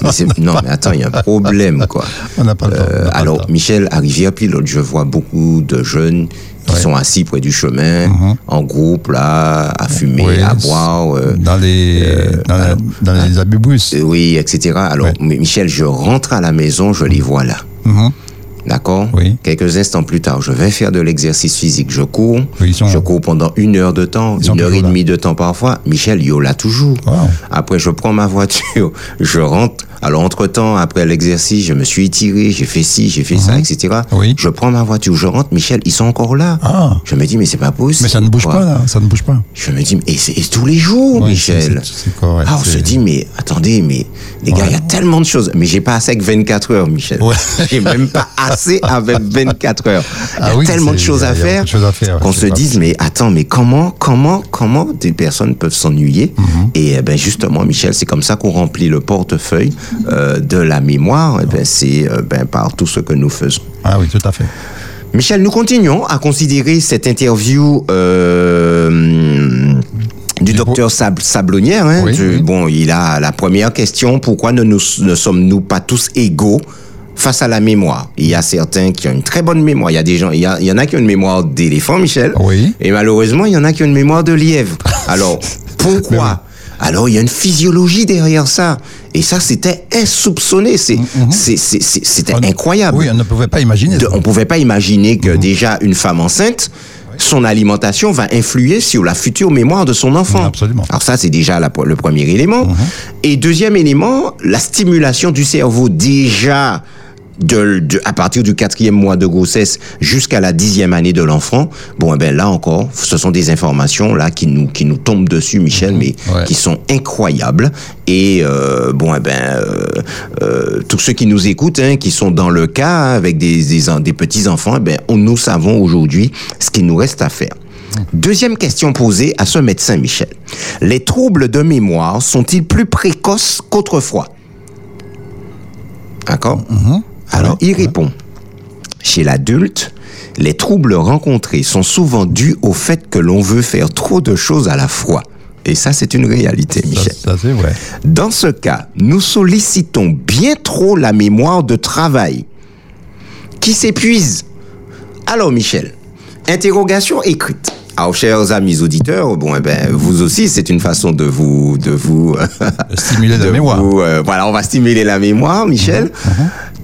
[SPEAKER 3] Mais non, mais attends, il y a un problème, quoi.
[SPEAKER 2] On n'a pas le temps.
[SPEAKER 3] Euh,
[SPEAKER 2] pas le
[SPEAKER 3] alors,
[SPEAKER 2] temps.
[SPEAKER 3] Michel, à Rivière-Pilote, je vois beaucoup de jeunes qui
[SPEAKER 2] Ouais.
[SPEAKER 3] sont assis près du chemin,
[SPEAKER 2] Mhm.
[SPEAKER 3] en groupe, là, à fumer,
[SPEAKER 2] Oui,
[SPEAKER 3] à boire. euh,
[SPEAKER 2] dans les dans, la-
[SPEAKER 3] alors,
[SPEAKER 2] dans les abubus.
[SPEAKER 3] euh, oui, etc. Alors,
[SPEAKER 2] Ouais.
[SPEAKER 3] Michel, je rentre à la maison, je les vois là.
[SPEAKER 2] Mhm.
[SPEAKER 3] D'accord
[SPEAKER 2] Oui.
[SPEAKER 3] Quelques instants plus tard, je vais faire de l'exercice physique. Je cours.
[SPEAKER 2] Oui, ils sont-
[SPEAKER 3] Je cours pendant une heure de temps,
[SPEAKER 2] Ils
[SPEAKER 3] une heure et demie de temps parfois. Michel, yo là toujours.
[SPEAKER 2] Wow.
[SPEAKER 3] Après, je prends ma voiture, je rentre. Alors, entre-temps, après l'exercice, je me suis étiré, j'ai fait ci, j'ai fait ça, etc.
[SPEAKER 2] Mhm. Oui.
[SPEAKER 3] Je prends ma voiture, je rentre. Michel, ils sont encore là.
[SPEAKER 2] Ah.
[SPEAKER 3] Je me dis, mais c'est pas possible.
[SPEAKER 2] Mais ça ne bouge
[SPEAKER 3] quoi.
[SPEAKER 2] pas là, ça ne bouge pas.
[SPEAKER 3] Je me dis, mais et, tous les jours, Michel.
[SPEAKER 2] c'est- correct,
[SPEAKER 3] Ah, on se dit, mais attendez, mais les gars, il y a tellement de choses. Mais j'ai pas assez que 24 heures, Michel.
[SPEAKER 2] Ouais.
[SPEAKER 3] J'ai même pas assez avec 24 heures. Il y a
[SPEAKER 2] Ah oui,
[SPEAKER 3] tellement de
[SPEAKER 2] c'est-
[SPEAKER 3] choses à
[SPEAKER 2] il y a
[SPEAKER 3] faire
[SPEAKER 2] beaucoup de choses à faire,
[SPEAKER 3] qu'on se dise, mais attends, mais comment, comment, comment des personnes peuvent s'ennuyer?
[SPEAKER 2] Mhm.
[SPEAKER 3] Et eh ben justement, Michel, c'est comme ça qu'on remplit le portefeuille euh, de la mémoire. Eh ben, c'est euh, ben, par tout ce que nous faisons.
[SPEAKER 2] Ah oui, tout à fait.
[SPEAKER 3] Michel, nous continuons à considérer cette interview euh, du docteur Sab Sablonnière. hein,
[SPEAKER 2] Oui,
[SPEAKER 3] du-
[SPEAKER 2] oui.
[SPEAKER 3] Bon, il a la première question pourquoi ne, nous, ne sommes-nous pas tous égaux face à la mémoire? Il y a certains qui ont une très bonne mémoire. Il y a des gens, il y, a- il y en a qui ont une mémoire d'éléphant, Michel.
[SPEAKER 2] Oui.
[SPEAKER 3] Et malheureusement, il y en a qui ont une mémoire de lièvre. Alors, pourquoi Alors, il y a une physiologie derrière ça. Et ça, c'était insoupçonné. C'est, c'est- c'est- c'est- c'était incroyable.
[SPEAKER 2] Oui, on ne pouvait pas imaginer.
[SPEAKER 3] De- on pouvait pas imaginer que déjà une femme enceinte, son alimentation va influer sur la future mémoire de son enfant.
[SPEAKER 2] Absolument. Mhm.
[SPEAKER 3] Alors ça, c'est déjà la- le premier élément. Et deuxième élément, la stimulation du cerveau. Déjà, de, de- à partir du quatrième mois de grossesse jusqu'à la dixième année de l'enfant, bon, eh ben là encore, ce sont des informations là qui nous qui nous tombent dessus, Michel, mais
[SPEAKER 2] Ouais.
[SPEAKER 3] qui sont incroyables. Et euh, bon, eh ben, euh, euh, tous ceux qui nous écoutent, hein, qui sont dans le cas hein, avec des, des, petits enfants, eh ben, on, nous savons aujourd'hui ce qu'il nous reste à faire. Deuxième question posée à ce médecin, Michel. Les troubles de mémoire sont-ils plus précoces qu'autrefois? D'accord? Alors, il répond. Chez l'adulte, les troubles rencontrés sont souvent dus au fait que l'on veut faire trop de choses à la fois. Et ça, c'est une réalité, Michel.
[SPEAKER 2] ça, vrai.
[SPEAKER 3] Dans ce cas, nous sollicitons bien trop la mémoire de travail qui s'épuise. Alors, Michel, interrogation écrite. Alors, chers amis auditeurs, bon, eh ben, vous aussi, c'est une façon de vous, de vous,
[SPEAKER 2] De stimuler la
[SPEAKER 3] de
[SPEAKER 2] mémoire.
[SPEAKER 3] vous, euh, voilà, on va stimuler la mémoire, Michel.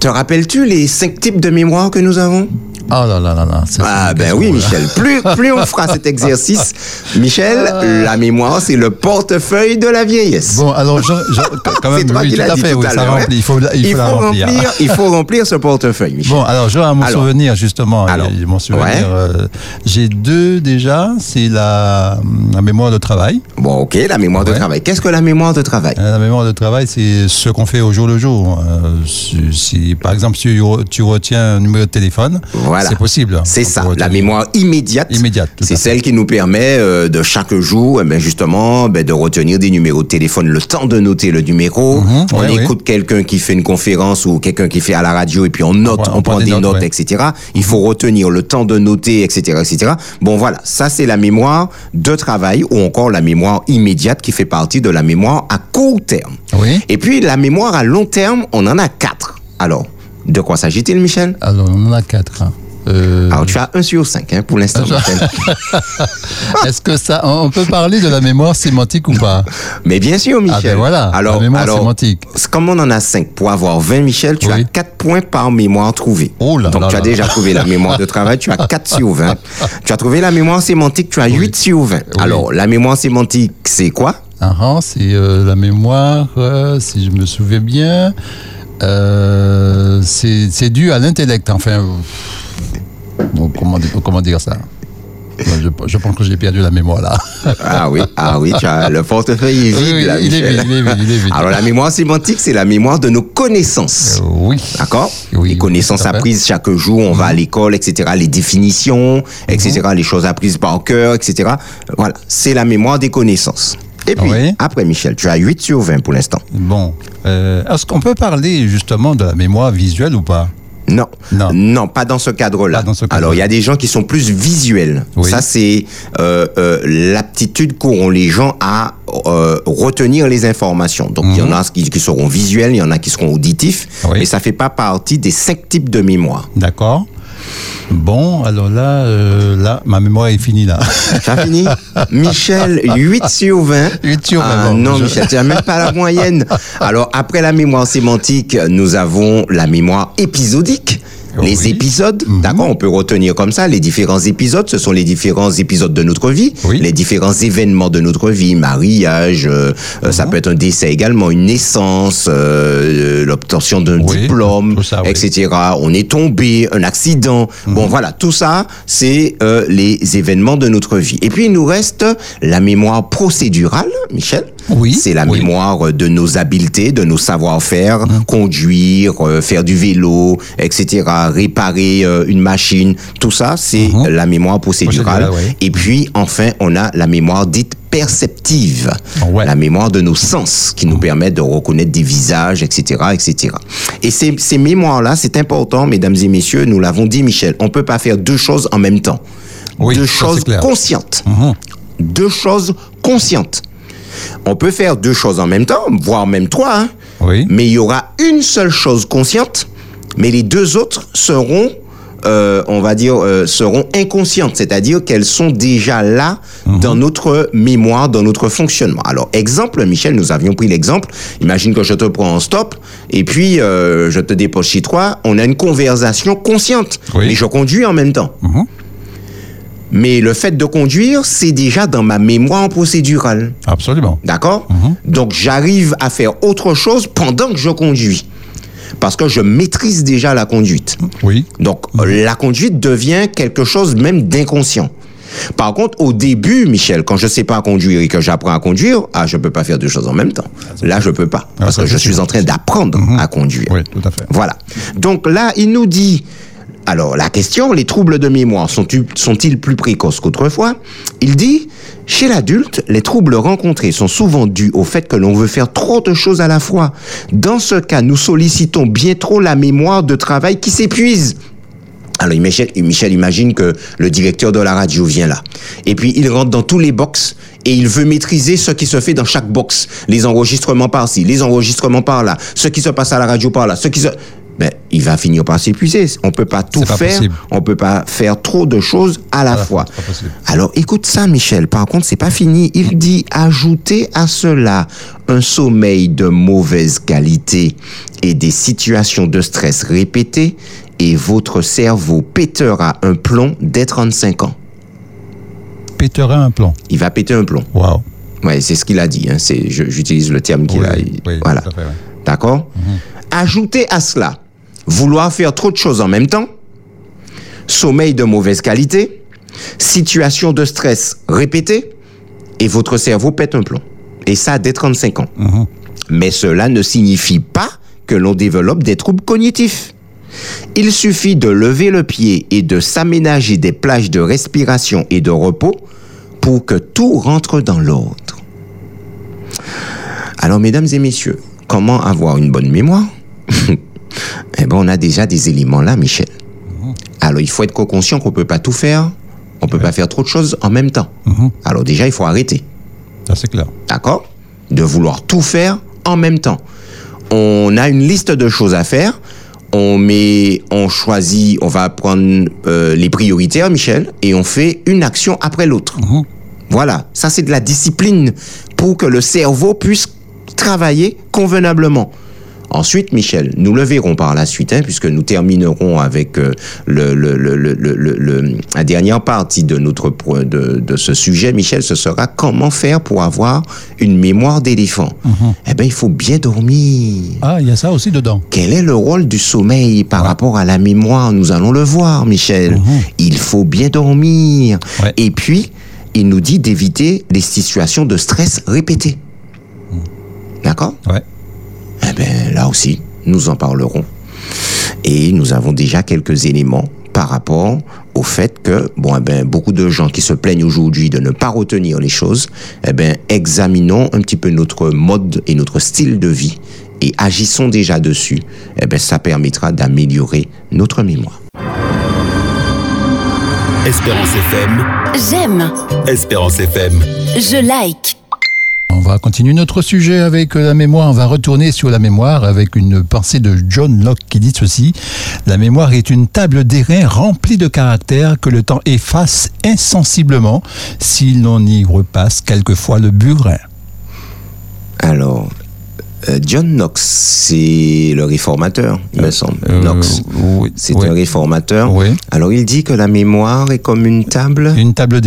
[SPEAKER 3] Te rappelles-tu les cinq types de mémoire que nous avons?
[SPEAKER 2] Oh là là là là. ça, c'est
[SPEAKER 3] Ah ben oui. Michel. Plus, plus on fera cet exercice, Michel, la mémoire, c'est le portefeuille de la vieillesse.
[SPEAKER 2] Bon, alors, je, je- quand même,
[SPEAKER 3] toi
[SPEAKER 2] oui,
[SPEAKER 3] qui
[SPEAKER 2] tout à fait,
[SPEAKER 3] tout
[SPEAKER 2] oui,
[SPEAKER 3] à
[SPEAKER 2] ça remplit,
[SPEAKER 3] hein.
[SPEAKER 2] il faut, il faut la remplir.
[SPEAKER 3] remplir, il faut remplir ce portefeuille, Michel.
[SPEAKER 2] Bon, alors, je à mon
[SPEAKER 3] Alors.
[SPEAKER 2] souvenir, justement,
[SPEAKER 3] Alors,
[SPEAKER 2] et mon souvenir,
[SPEAKER 3] ouais.
[SPEAKER 2] euh, j'ai deux déjà, c'est la, la mémoire de travail.
[SPEAKER 3] Bon, ok, la mémoire de travail. Qu'est-ce que la mémoire de travail?
[SPEAKER 2] Euh, La mémoire de travail, c'est ce qu'on fait au jour le jour. Euh, si, si- par exemple, si tu retiens un numéro de téléphone,
[SPEAKER 3] Voilà.
[SPEAKER 2] c'est possible.
[SPEAKER 3] C'est ça, la mémoire immédiate.
[SPEAKER 2] Immédiate,
[SPEAKER 3] C'est celle qui nous permet euh, de chaque jour, eh ben, justement, ben, de retenir des numéros de téléphone, le temps de noter le numéro.
[SPEAKER 2] Mhm,
[SPEAKER 3] on
[SPEAKER 2] ouais,
[SPEAKER 3] écoute quelqu'un qui fait une conférence ou quelqu'un qui fait à la radio et puis on note, on, prend des notes,
[SPEAKER 2] ouais.
[SPEAKER 3] etc. Il faut retenir le temps de noter, etc., etc. Bon, voilà, ça c'est la mémoire de travail ou encore la mémoire immédiate qui fait partie de la mémoire à court terme.
[SPEAKER 2] Oui.
[SPEAKER 3] Et puis la mémoire à long terme, on en a quatre. Alors, de quoi s'agit-il, Michel?
[SPEAKER 2] Alors, on en a quatre. Euh,
[SPEAKER 3] alors, tu as un sur cinq hein, pour l'instant,
[SPEAKER 2] Ah,
[SPEAKER 3] Michel.
[SPEAKER 2] Est-ce que ça, on peut parler de la mémoire sémantique ou pas?
[SPEAKER 3] Mais bien sûr, Michel.
[SPEAKER 2] Ah ben voilà,
[SPEAKER 3] alors,
[SPEAKER 2] la mémoire
[SPEAKER 3] alors,
[SPEAKER 2] sémantique.
[SPEAKER 3] Comme on en a 5, pour avoir 20, Michel, tu
[SPEAKER 2] Oui.
[SPEAKER 3] as 4 points par mémoire trouvée.
[SPEAKER 2] Oh là
[SPEAKER 3] Donc
[SPEAKER 2] là
[SPEAKER 3] tu as
[SPEAKER 2] là.
[SPEAKER 3] déjà trouvé la mémoire de travail, tu as 4 sur 20. Tu as trouvé la mémoire sémantique, tu as 8 sur 20. Alors, la mémoire sémantique, c'est quoi?
[SPEAKER 2] Ah, ah, c'est euh, la mémoire, euh, si je me souviens bien. c'est dû à l'intellect, enfin. Bon, comment, dire- comment dire ça? Je, je pense que j'ai perdu la mémoire là.
[SPEAKER 3] Ah oui, ah oui, tu as le portefeuille est vide,
[SPEAKER 2] Oui, oui,
[SPEAKER 3] là,
[SPEAKER 2] il est
[SPEAKER 3] Michel.
[SPEAKER 2] vide, il est vide, il est vide.
[SPEAKER 3] Alors, la mémoire sémantique, c'est la mémoire de nos connaissances.
[SPEAKER 2] Euh, oui.
[SPEAKER 3] D'accord?
[SPEAKER 2] Oui,
[SPEAKER 3] Les connaissances.
[SPEAKER 2] Mhm.
[SPEAKER 3] apprises chaque jour, on va à l'école, etc. Les définitions, etc. Les choses apprises par cœur, etc. Voilà, c'est la mémoire des connaissances. Et puis,
[SPEAKER 2] Oui.
[SPEAKER 3] après, Michel, tu as 8 sur 20 pour l'instant.
[SPEAKER 2] Bon. Euh, Est-ce qu'on peut parler justement de la mémoire visuelle ou pas?
[SPEAKER 3] Non.
[SPEAKER 2] Non.
[SPEAKER 3] pas dans ce cadre-là.
[SPEAKER 2] Pas dans ce cadre.
[SPEAKER 3] Alors, il y a des gens qui sont plus visuels.
[SPEAKER 2] Oui.
[SPEAKER 3] Ça, c'est euh, euh, l'aptitude qu'auront les gens à euh, retenir les informations. Donc, il y en a qui, qui seront visuels, il y en a qui seront auditifs,
[SPEAKER 2] Mhm. Oui.
[SPEAKER 3] mais ça fait pas partie des cinq types de mémoire.
[SPEAKER 2] D'accord. Bon, alors là, euh, là, ma mémoire est finie là.
[SPEAKER 3] Fini Michel, 8 sur 20.
[SPEAKER 2] 8 sur 20,
[SPEAKER 3] Ah,
[SPEAKER 2] bon,
[SPEAKER 3] non,
[SPEAKER 2] je-
[SPEAKER 3] Michel, tu n'as même pas la moyenne. Alors, après la mémoire sémantique, nous avons la mémoire épisodique. Les
[SPEAKER 2] Oui.
[SPEAKER 3] épisodes,
[SPEAKER 2] Mhm.
[SPEAKER 3] d'accord, on peut retenir comme ça, les différents épisodes, ce sont les différents épisodes de notre vie,
[SPEAKER 2] Oui.
[SPEAKER 3] les différents événements de notre vie, mariage, euh, euh,
[SPEAKER 2] Mhm.
[SPEAKER 3] ça peut être un décès également, une naissance, euh, l'obtention d'un
[SPEAKER 2] Oui,
[SPEAKER 3] diplôme,
[SPEAKER 2] ça. Mhm.
[SPEAKER 3] etc. On est tombé, un accident. Bon, voilà, tout ça, c'est euh, les événements de notre vie. Et puis, il nous reste la mémoire procédurale, Michel.
[SPEAKER 2] Oui,
[SPEAKER 3] C'est la
[SPEAKER 2] oui.
[SPEAKER 3] Mémoire de nos habiletés, de nos savoir-faire, conduire, euh, faire du vélo, etc., réparer euh, une machine. Tout ça, c'est
[SPEAKER 2] Mhm.
[SPEAKER 3] la mémoire procédurale. Et puis, enfin, on a la mémoire dite perceptive,
[SPEAKER 2] Ouais.
[SPEAKER 3] la mémoire de nos sens qui nous permet de reconnaître des visages, etc., etc. Et ces, ces mémoires-là, c'est important, mesdames et messieurs, nous l'avons dit, Michel, on peut pas faire deux choses en même temps.
[SPEAKER 2] Oui,
[SPEAKER 3] deux choses conscientes. Deux choses conscientes. On peut faire deux choses en même temps, voire même trois, hein,
[SPEAKER 2] Oui.
[SPEAKER 3] mais il y aura une seule chose consciente, mais les deux autres seront, euh, on va dire, euh, seront inconscientes, c'est-à-dire qu'elles sont déjà là dans notre mémoire, dans notre fonctionnement. Alors, exemple, Michel, nous avions pris l'exemple. Imagine que je te prends en stop et puis euh, je te dépose chez toi. On a une conversation consciente,
[SPEAKER 2] Oui.
[SPEAKER 3] mais je conduis en même temps.
[SPEAKER 2] Mhm.
[SPEAKER 3] Mais le fait de conduire, c'est déjà dans ma mémoire procédurale.
[SPEAKER 2] Absolument.
[SPEAKER 3] D'accord?
[SPEAKER 2] Mhm.
[SPEAKER 3] Donc j'arrive à faire autre chose pendant que je conduis. parce que je maîtrise déjà la conduite.
[SPEAKER 2] Oui.
[SPEAKER 3] Donc, la conduite devient quelque chose même d'inconscient. Par contre, au début, Michel, quand je sais pas conduire et que j'apprends à conduire, ah, je peux pas faire deux choses en même temps. Là, je peux pas. Parce
[SPEAKER 2] ça,
[SPEAKER 3] que je suis en train d'apprendre à conduire.
[SPEAKER 2] Oui, tout à fait.
[SPEAKER 3] Voilà. Donc là, il nous dit, alors la question, les troubles de mémoire sont-ils plus précoces qu'autrefois? Il dit, chez l'adulte, les troubles rencontrés sont souvent dus au fait que l'on veut faire trop de choses à la fois. Dans ce cas, nous sollicitons bien trop la mémoire de travail qui s'épuise. Alors Michel, Michel imagine que le directeur de la radio vient là. Et puis il rentre dans tous les box et il veut maîtriser ce qui se fait dans chaque box. Les enregistrements par-ci, les enregistrements par-là, ce qui se passe à la radio par-là, ce qui se... Ben, il va finir par s'épuiser. On peut pas tout
[SPEAKER 2] pas
[SPEAKER 3] faire.
[SPEAKER 2] possible.
[SPEAKER 3] On peut pas faire trop de choses à la
[SPEAKER 2] la
[SPEAKER 3] fois. Alors écoute ça, Michel. Par contre, c'est pas fini. Il dit ajouter à cela un sommeil de mauvaise qualité et des situations de stress répétées et votre cerveau pétera un plomb dès 35 ans.
[SPEAKER 2] Péterait un plan.
[SPEAKER 3] Il va péter un plomb.
[SPEAKER 2] Waouh.
[SPEAKER 3] Ouais, c'est ce qu'il a dit. Hein. C'est, j'utilise le terme qu'il
[SPEAKER 2] Oui,
[SPEAKER 3] a.
[SPEAKER 2] oui,
[SPEAKER 3] voilà.
[SPEAKER 2] fait, ouais.
[SPEAKER 3] D'accord? Ajoutez à cela vouloir faire trop de choses en même temps, sommeil de mauvaise qualité, situation de stress répétée, et votre cerveau pète un plomb. Et ça dès 35 ans. Mais cela ne signifie pas que l'on développe des troubles cognitifs. Il suffit de lever le pied et de s'aménager des plages de respiration et de repos pour que tout rentre dans l'ordre. Alors, mesdames et messieurs, comment avoir une bonne mémoire? Eh bien, on a déjà des éléments là, Michel. Alors, il faut être conscient qu'on ne peut pas tout faire, on ne peut pas faire trop de choses en même temps. Alors déjà, il faut arrêter.
[SPEAKER 2] Ça, c'est clair.
[SPEAKER 3] D'accord? De vouloir tout faire en même temps. On a une liste de choses à faire. On met, on choisit, on va prendre euh, les prioritaires, Michel, et on fait une action après l'autre. Voilà, ça c'est de la discipline pour que le cerveau puisse travailler convenablement. Ensuite, Michel, nous le verrons par la suite, hein, puisque nous terminerons avec euh, le, le, le, la dernière partie de notre de, de ce sujet. Michel, ce sera comment faire pour avoir une mémoire d'éléphant. Eh bien, il faut bien dormir.
[SPEAKER 2] Ah, il y a ça aussi dedans.
[SPEAKER 3] Quel est le rôle du sommeil par rapport à la mémoire? Nous allons le voir, Michel. Il faut bien dormir.
[SPEAKER 2] Ouais.
[SPEAKER 3] Et puis, il nous dit d'éviter les situations de stress répétées. D'accord?
[SPEAKER 2] Ouais.
[SPEAKER 3] Eh bien, là aussi, nous en parlerons. Et nous avons déjà quelques éléments par rapport au fait que, bon, eh ben, beaucoup de gens qui se plaignent aujourd'hui de ne pas retenir les choses, eh ben, examinons un petit peu notre mode et notre style de vie et agissons déjà dessus. Eh ben, ça permettra d'améliorer notre mémoire.
[SPEAKER 6] Espérance FM,
[SPEAKER 5] J'aime,
[SPEAKER 6] Espérance FM.
[SPEAKER 5] je like.
[SPEAKER 2] On va continuer notre sujet avec la mémoire. On va retourner sur la mémoire avec une pensée de John Locke qui dit ceci. La mémoire est une table d'airain remplie de caractères que le temps efface insensiblement si l'on y repasse quelquefois le burin.
[SPEAKER 3] Alors, John Knox, c'est le réformateur, il me semble.
[SPEAKER 2] Euh,
[SPEAKER 3] Knox.
[SPEAKER 2] oui,
[SPEAKER 3] C'est
[SPEAKER 2] oui.
[SPEAKER 3] un réformateur.
[SPEAKER 2] Oui.
[SPEAKER 3] Alors, il dit que la mémoire est comme une table.
[SPEAKER 2] Une table rem-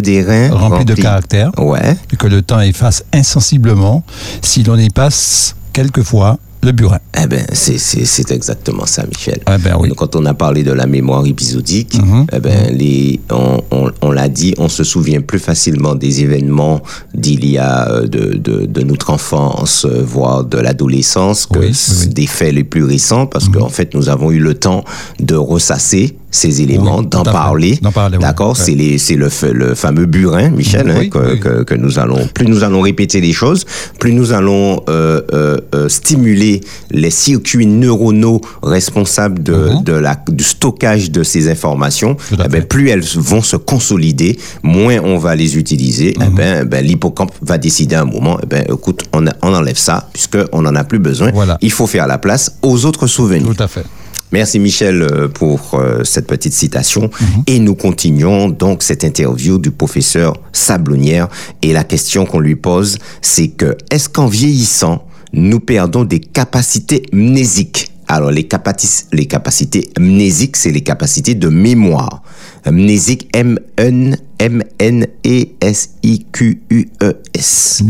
[SPEAKER 3] d'airain
[SPEAKER 2] remplie de caractères
[SPEAKER 3] Ouais.
[SPEAKER 2] et que le temps efface insensiblement si l'on y passe quelquefois le burin.
[SPEAKER 3] Eh ben, c'est, c'est, c'est exactement ça, Michel.
[SPEAKER 2] Ah ben oui.
[SPEAKER 3] Quand on a parlé de la mémoire épisodique,
[SPEAKER 2] Mhm.
[SPEAKER 3] eh ben, les, on, on, on l'a dit, on se souvient plus facilement des événements d'il y a euh, de, de, de notre enfance, euh, voire de l'adolescence, que
[SPEAKER 2] Oui, oui,
[SPEAKER 3] des faits les plus récents, parce qu'en fait, nous avons eu le temps de ressasser ces éléments,
[SPEAKER 2] Oui,
[SPEAKER 3] d'en parler.
[SPEAKER 2] D'en parler, oui.
[SPEAKER 3] D'accord, c'est le, fa- le fameux burin, Michel, hein, que,
[SPEAKER 2] oui.
[SPEAKER 3] que, que nous allons, plus nous allons répéter les choses, plus nous allons euh, euh, euh, stimuler les circuits neuronaux responsables de,
[SPEAKER 2] Mhm.
[SPEAKER 3] de la, du stockage de ces informations. Eh ben, plus elles vont se consolider, moins on va les utiliser.
[SPEAKER 2] Mhm.
[SPEAKER 3] Eh ben, ben, l'hippocampe va décider à un moment, eh ben, écoute, on, a- on enlève ça puisqu'on n'en a plus besoin.
[SPEAKER 2] Voilà.
[SPEAKER 3] Il faut faire la place aux autres souvenirs.
[SPEAKER 2] Tout à fait.
[SPEAKER 3] Merci Michel euh, pour euh, cette petite citation. Et nous continuons donc cette interview du professeur Sablonnière. Et la question qu'on lui pose, c'est que est-ce qu'en vieillissant, nous perdons des capacités mnésiques? Alors, les, capaci- les capacités mnésiques, c'est les capacités de mémoire. Mnésique, M-N- M-N-E-S-I-Q-U-E-S.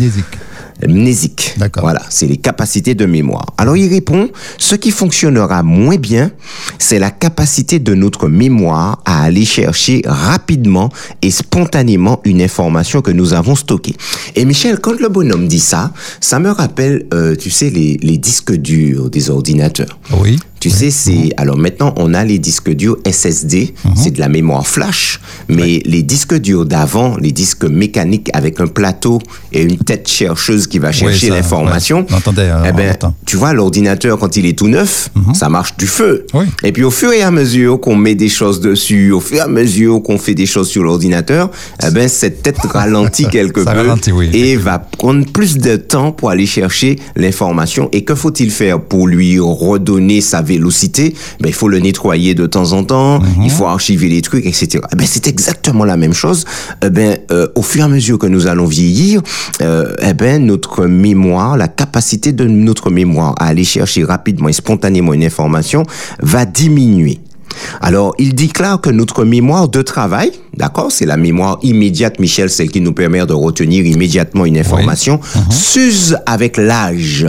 [SPEAKER 2] Mnésique.
[SPEAKER 3] Voilà, c'est les capacités de mémoire. Alors il répond, ce qui fonctionnera moins bien, c'est la capacité de notre mémoire à aller chercher rapidement et spontanément une information que nous avons stockée. Et Michel, quand le bonhomme dit ça, ça me rappelle, euh, tu sais, les, les disques durs des ordinateurs.
[SPEAKER 2] Oui.
[SPEAKER 3] Tu sais, c'est alors maintenant on a les disques durs SSD, c'est de la mémoire flash, mais les disques durs d'avant, les disques mécaniques avec un plateau et une tête chercheuse qui va chercher l'information.
[SPEAKER 2] ouais. Euh,
[SPEAKER 3] eh ben, tu vois, l'ordinateur quand il est tout neuf, ça marche du feu. Et puis au fur et à mesure qu'on met des choses dessus, au fur et à mesure qu'on fait des choses sur l'ordinateur, eh ben cette tête ralentit quelque
[SPEAKER 2] Ça
[SPEAKER 3] peu
[SPEAKER 2] ralentit, oui,
[SPEAKER 3] et va prendre plus de temps pour aller chercher l'information. Et que faut-il faire pour lui redonner sa vélocité ben, Il faut le nettoyer de temps en temps,
[SPEAKER 2] Mhm.
[SPEAKER 3] il faut archiver les trucs, etc. Eh ben, c'est exactement la même chose. Eh ben, euh, au fur et à mesure que nous allons vieillir, euh, eh ben, notre mémoire, la capacité de notre mémoire à aller chercher rapidement et spontanément une information va diminuer. Alors, il déclare que notre mémoire de travail, d'accord, c'est la mémoire immédiate, Michel, celle qui nous permet de retenir immédiatement une information, s'use avec l'âge.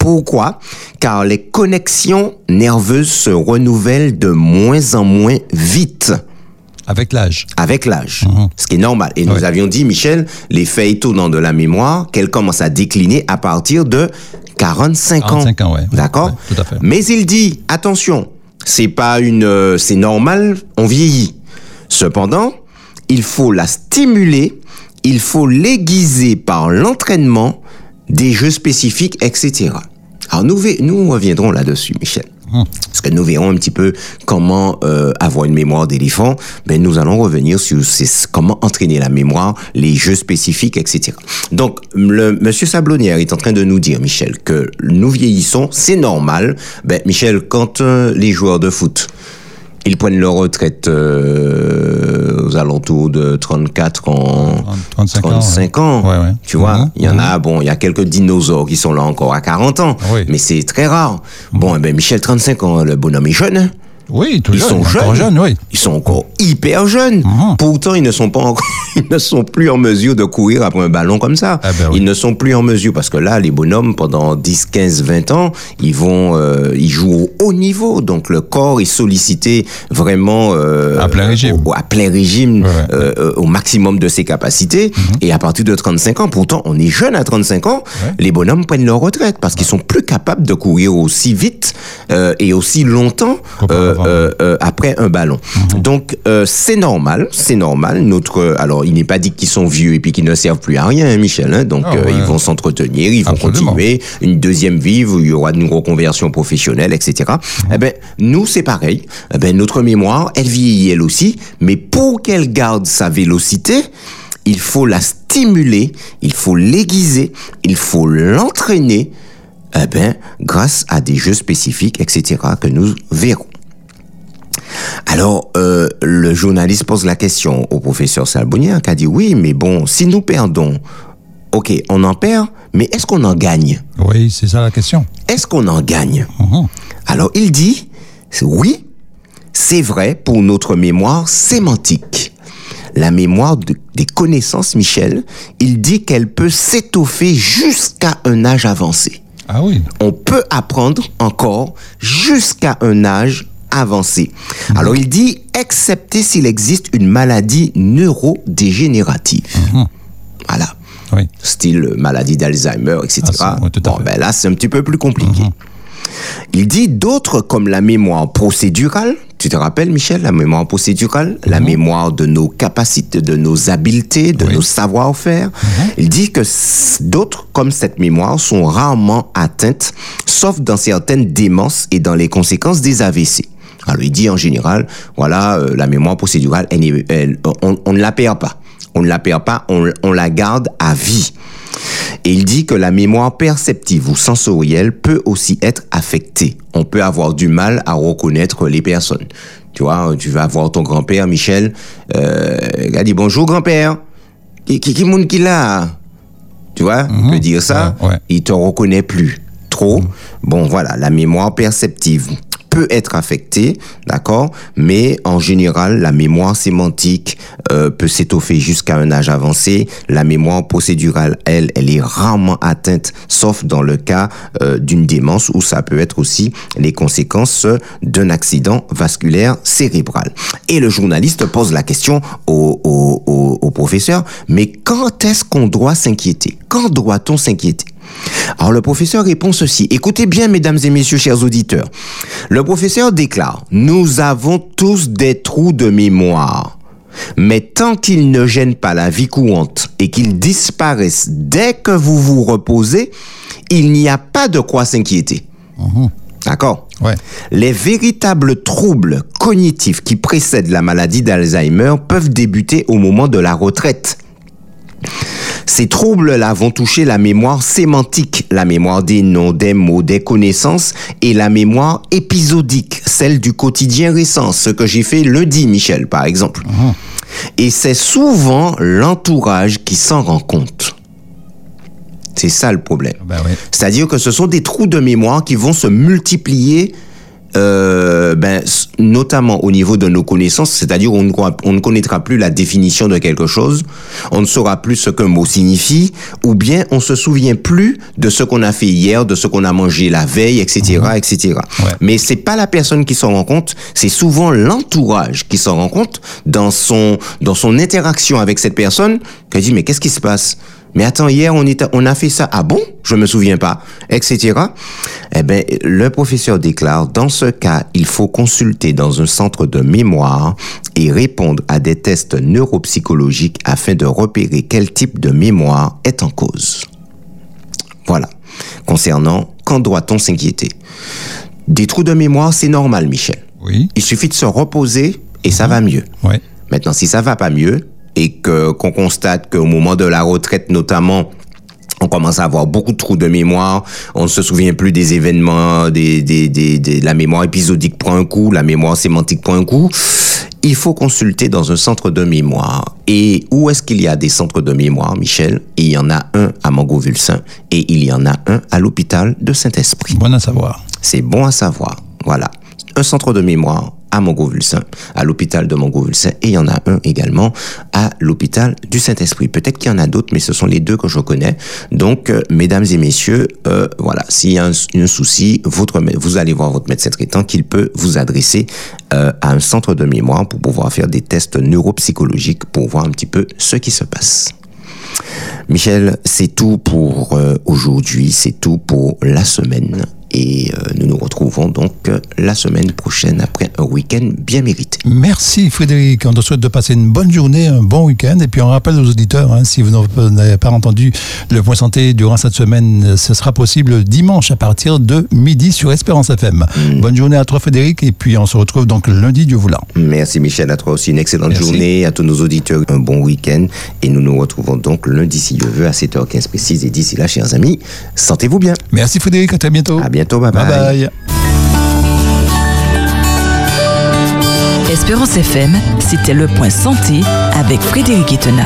[SPEAKER 3] Pourquoi? Car les connexions nerveuses se renouvellent de moins en moins vite
[SPEAKER 2] Avec l'âge.
[SPEAKER 3] avec l'âge, ce qui est normal. Et nous avions dit, Michel, les faits étonnants de la mémoire, qu'elle commence à décliner à partir de 45 ans.
[SPEAKER 2] 45 ans, ouais.
[SPEAKER 3] D'accord?
[SPEAKER 2] Ouais, tout à fait.
[SPEAKER 3] Mais il dit, attention, c'est pas une, euh, c'est normal, on vieillit. Cependant, il faut la stimuler, il faut l'aiguiser par l'entraînement, des jeux spécifiques, etc. Alors nous, nous reviendrons là-dessus, Michel. Parce que nous verrons un petit peu comment euh, avoir une mémoire d'éléphant. Ben, nous allons revenir sur ces- comment entraîner la mémoire, les jeux spécifiques, etc. Donc, le Monsieur Sablonnière est en train de nous dire, Michel, que nous vieillissons, c'est normal. Ben, Michel, quand euh, les joueurs de foot ils prennent leur retraite euh, aux alentours de 34 ans,
[SPEAKER 2] 35 ans,
[SPEAKER 3] 35 ans.
[SPEAKER 2] Ouais, ouais.
[SPEAKER 3] Tu vois,
[SPEAKER 2] Mhm,
[SPEAKER 3] il y en a, bon, il y a quelques dinosaures qui sont là encore à 40 ans,
[SPEAKER 2] Oui.
[SPEAKER 3] mais c'est très rare. Bon, eh ben Michel, 35 ans, le bonhomme est jeune.
[SPEAKER 2] Oui, tout
[SPEAKER 3] Ils sont
[SPEAKER 2] encore
[SPEAKER 3] jeunes.
[SPEAKER 2] jeunes, oui.
[SPEAKER 3] Ils sont encore hyper jeunes.
[SPEAKER 2] Mhm.
[SPEAKER 3] Pourtant, ils ne sont pas encore, ils ne sont plus en mesure de courir après un ballon comme ça.
[SPEAKER 2] Ah ben oui.
[SPEAKER 3] Ils ne sont plus en mesure parce que là, les bonhommes, pendant 10, 15, 20 ans, ils vont, euh, ils jouent au haut niveau. Donc, le corps est sollicité vraiment, euh,
[SPEAKER 2] À plein régime.
[SPEAKER 3] au- à plein régime,
[SPEAKER 2] Ouais,
[SPEAKER 3] euh, euh, au maximum de ses capacités. Et à partir de 35 ans, pourtant, on est jeune à 35 ans,
[SPEAKER 2] Ouais.
[SPEAKER 3] les bonhommes prennent leur retraite parce qu'ils sont plus capables de courir aussi vite euh, et aussi longtemps. Euh, euh, euh, après un ballon. Donc euh, c'est normal, c'est normal. Notre alors il n'est pas dit qu'ils sont vieux et puis qu'ils ne servent plus à rien, hein, Michel. hein. donc
[SPEAKER 2] Ah,
[SPEAKER 3] euh,
[SPEAKER 2] ouais.
[SPEAKER 3] ils vont s'entretenir, ils vont
[SPEAKER 2] Absolument.
[SPEAKER 3] continuer une deuxième vie où il y aura une reconversion professionnelle, etc. Eh ben nous c'est pareil. Eh ben notre mémoire, elle vieillit elle aussi, mais pour qu'elle garde sa vélocité. Il faut la stimuler, il faut l'aiguiser, il faut l'entraîner, eh ben, grâce à des jeux spécifiques, etc., que nous verrons. Alors, euh, le journaliste pose la question au professeur Salbonier, qui a dit oui, mais bon, si nous perdons, ok, on en perd, mais est-ce qu'on en gagne?
[SPEAKER 2] Oui, c'est ça la question.
[SPEAKER 3] Est-ce qu'on en gagne?
[SPEAKER 2] Mhm.
[SPEAKER 3] Alors, il dit oui, c'est vrai pour notre mémoire sémantique. La mémoire de- des connaissances, Michel, il dit qu'elle peut s'étoffer jusqu'à un âge avancé
[SPEAKER 2] Ah oui.
[SPEAKER 3] on peut apprendre encore jusqu'à un âge avancé. Alors il dit, excepté s'il existe une maladie neurodégénérative. Voilà.
[SPEAKER 2] Oui.
[SPEAKER 3] Style maladie d'Alzheimer, etc.
[SPEAKER 2] Ah,
[SPEAKER 3] bon, ben là, c'est un petit peu plus compliqué. Il dit d'autres comme la mémoire procédurale. Tu te rappelles, Michel, la mémoire procédurale, la mémoire de nos capacités, de nos habiletés, de
[SPEAKER 2] Oui.
[SPEAKER 3] nos savoir-faire. Il dit que d'autres comme cette mémoire sont rarement atteintes, sauf dans certaines démences et dans les conséquences des AVC. Alors il dit en général, voilà, euh, la mémoire procédurale, elle elle- on, on ne la perd pas. On ne la perd pas, on, on la garde à vie. Et il dit que la mémoire perceptive ou sensorielle peut aussi être affectée. On peut avoir du mal à reconnaître les personnes. Tu vois, tu vas voir ton grand-père, Michel, euh, il a dit bonjour grand-père. Qui, qui, qui monde qu'il a? Tu vois, on peut dire ça.
[SPEAKER 2] Ouais, ouais.
[SPEAKER 3] Il te reconnaît plus trop. Bon, voilà, la mémoire perceptive peut être affectée, d'accord, mais en général, la mémoire sémantique euh, peut s'étoffer jusqu'à un âge avancé. La mémoire procédurale, elle, elle est rarement atteinte, sauf dans le cas euh, d'une démence où ça peut être aussi les conséquences d'un accident vasculaire cérébral. Et le journaliste pose la question au, professeur, mais quand est-ce qu'on doit s'inquiéter? Quand doit-on s'inquiéter? Alors le professeur répond ceci. Écoutez bien, mesdames et messieurs, chers auditeurs. Le professeur déclare, nous avons tous des trous de mémoire. Mais tant qu'ils ne gênent pas la vie courante et qu'ils disparaissent dès que vous vous reposez, il n'y a pas de quoi s'inquiéter. D'accord?
[SPEAKER 2] Ouais.
[SPEAKER 3] Les véritables troubles cognitifs qui précèdent la maladie d'Alzheimer peuvent débuter au moment de la retraite. Ces troubles-là vont toucher la mémoire sémantique, la mémoire des noms, des mots, des connaissances et la mémoire épisodique, celle du quotidien récent, ce que j'ai fait lundi, Michel, par exemple. Et c'est souvent l'entourage qui s'en rend compte. C'est ça le problème.
[SPEAKER 2] Ben oui.
[SPEAKER 3] C'est-à-dire que ce sont des trous de mémoire qui vont se multiplier, euh, ben, notamment au niveau de nos connaissances, c'est-à-dire on, on ne connaîtra plus la définition de quelque chose, on ne saura plus ce qu'un mot signifie, ou bien on se souvient plus de ce qu'on a fait hier, de ce qu'on a mangé la veille, etc., etc.
[SPEAKER 2] Ouais.
[SPEAKER 3] Mais c'est pas la personne qui s'en rend compte, c'est souvent l'entourage qui s'en rend compte dans son dans son interaction avec cette personne, qui dit mais qu'est-ce qui se passe? Mais attends, hier, on, était, on a fait ça. Ah bon? Je me souviens pas. Etc. Eh ben, le professeur déclare, dans ce cas, il faut consulter dans un centre de mémoire et répondre à des tests neuropsychologiques afin de repérer quel type de mémoire est en cause. Voilà. Concernant, quand doit-on s'inquiéter? Des trous de mémoire, c'est normal, Michel.
[SPEAKER 2] Oui.
[SPEAKER 3] Il suffit de se reposer et ça va mieux.
[SPEAKER 2] Ouais.
[SPEAKER 3] Maintenant, si ça va pas mieux et que qu'on constate qu'au moment de la retraite, notamment, on commence à avoir beaucoup de trous de mémoire, on ne se souvient plus des événements, des, des, des, des- la mémoire épisodique prend un coup, la mémoire sémantique prend un coup. Il faut consulter dans un centre de mémoire. Et où est-ce qu'il y a des centres de mémoire, Michel? Il y en a un à Mangovulsin et il y en a un à l'hôpital de Saint-Esprit.
[SPEAKER 2] Bon à savoir.
[SPEAKER 3] C'est bon à savoir. Voilà. Un centre de mémoire à à l'hôpital de Montgovulsin, et il y en a un également à l'hôpital du Saint-Esprit. Peut-être qu'il y en a d'autres, mais ce sont les deux que je connais. Donc, euh, mesdames et messieurs, euh, voilà, s'il y a un, un souci, votre, vous allez voir votre médecin traitant qu'il peut vous adresser euh, à un centre de mémoire pour pouvoir faire des tests neuropsychologiques pour voir un petit peu ce qui se passe. Michel, c'est tout pour euh, aujourd'hui, c'est tout pour la semaine. Et euh, nous nous retrouvons donc euh, la semaine prochaine après un week-end bien mérité.
[SPEAKER 2] Merci Frédéric. On te souhaite de passer une bonne journée, un bon week-end. Et puis on rappelle aux auditeurs, hein, si vous n'avez pas entendu le point santé durant cette semaine, ce sera possible dimanche à partir de midi sur Espérance FM. Bonne journée à toi Frédéric. Et puis on se retrouve donc lundi, Dieu voulant.
[SPEAKER 3] Merci Michel, à toi aussi une excellente
[SPEAKER 2] Merci.
[SPEAKER 3] journée, à tous nos auditeurs un bon week-end. Et nous nous retrouvons donc lundi si Dieu veut à 7h15 précise. Et d'ici là, chers amis, sentez-vous bien.
[SPEAKER 2] Merci Frédéric, à très bientôt.
[SPEAKER 3] À bientôt, bye bye.
[SPEAKER 2] bye. bye.
[SPEAKER 4] Espérance FM, c'était le point santé avec Frédéric Etena.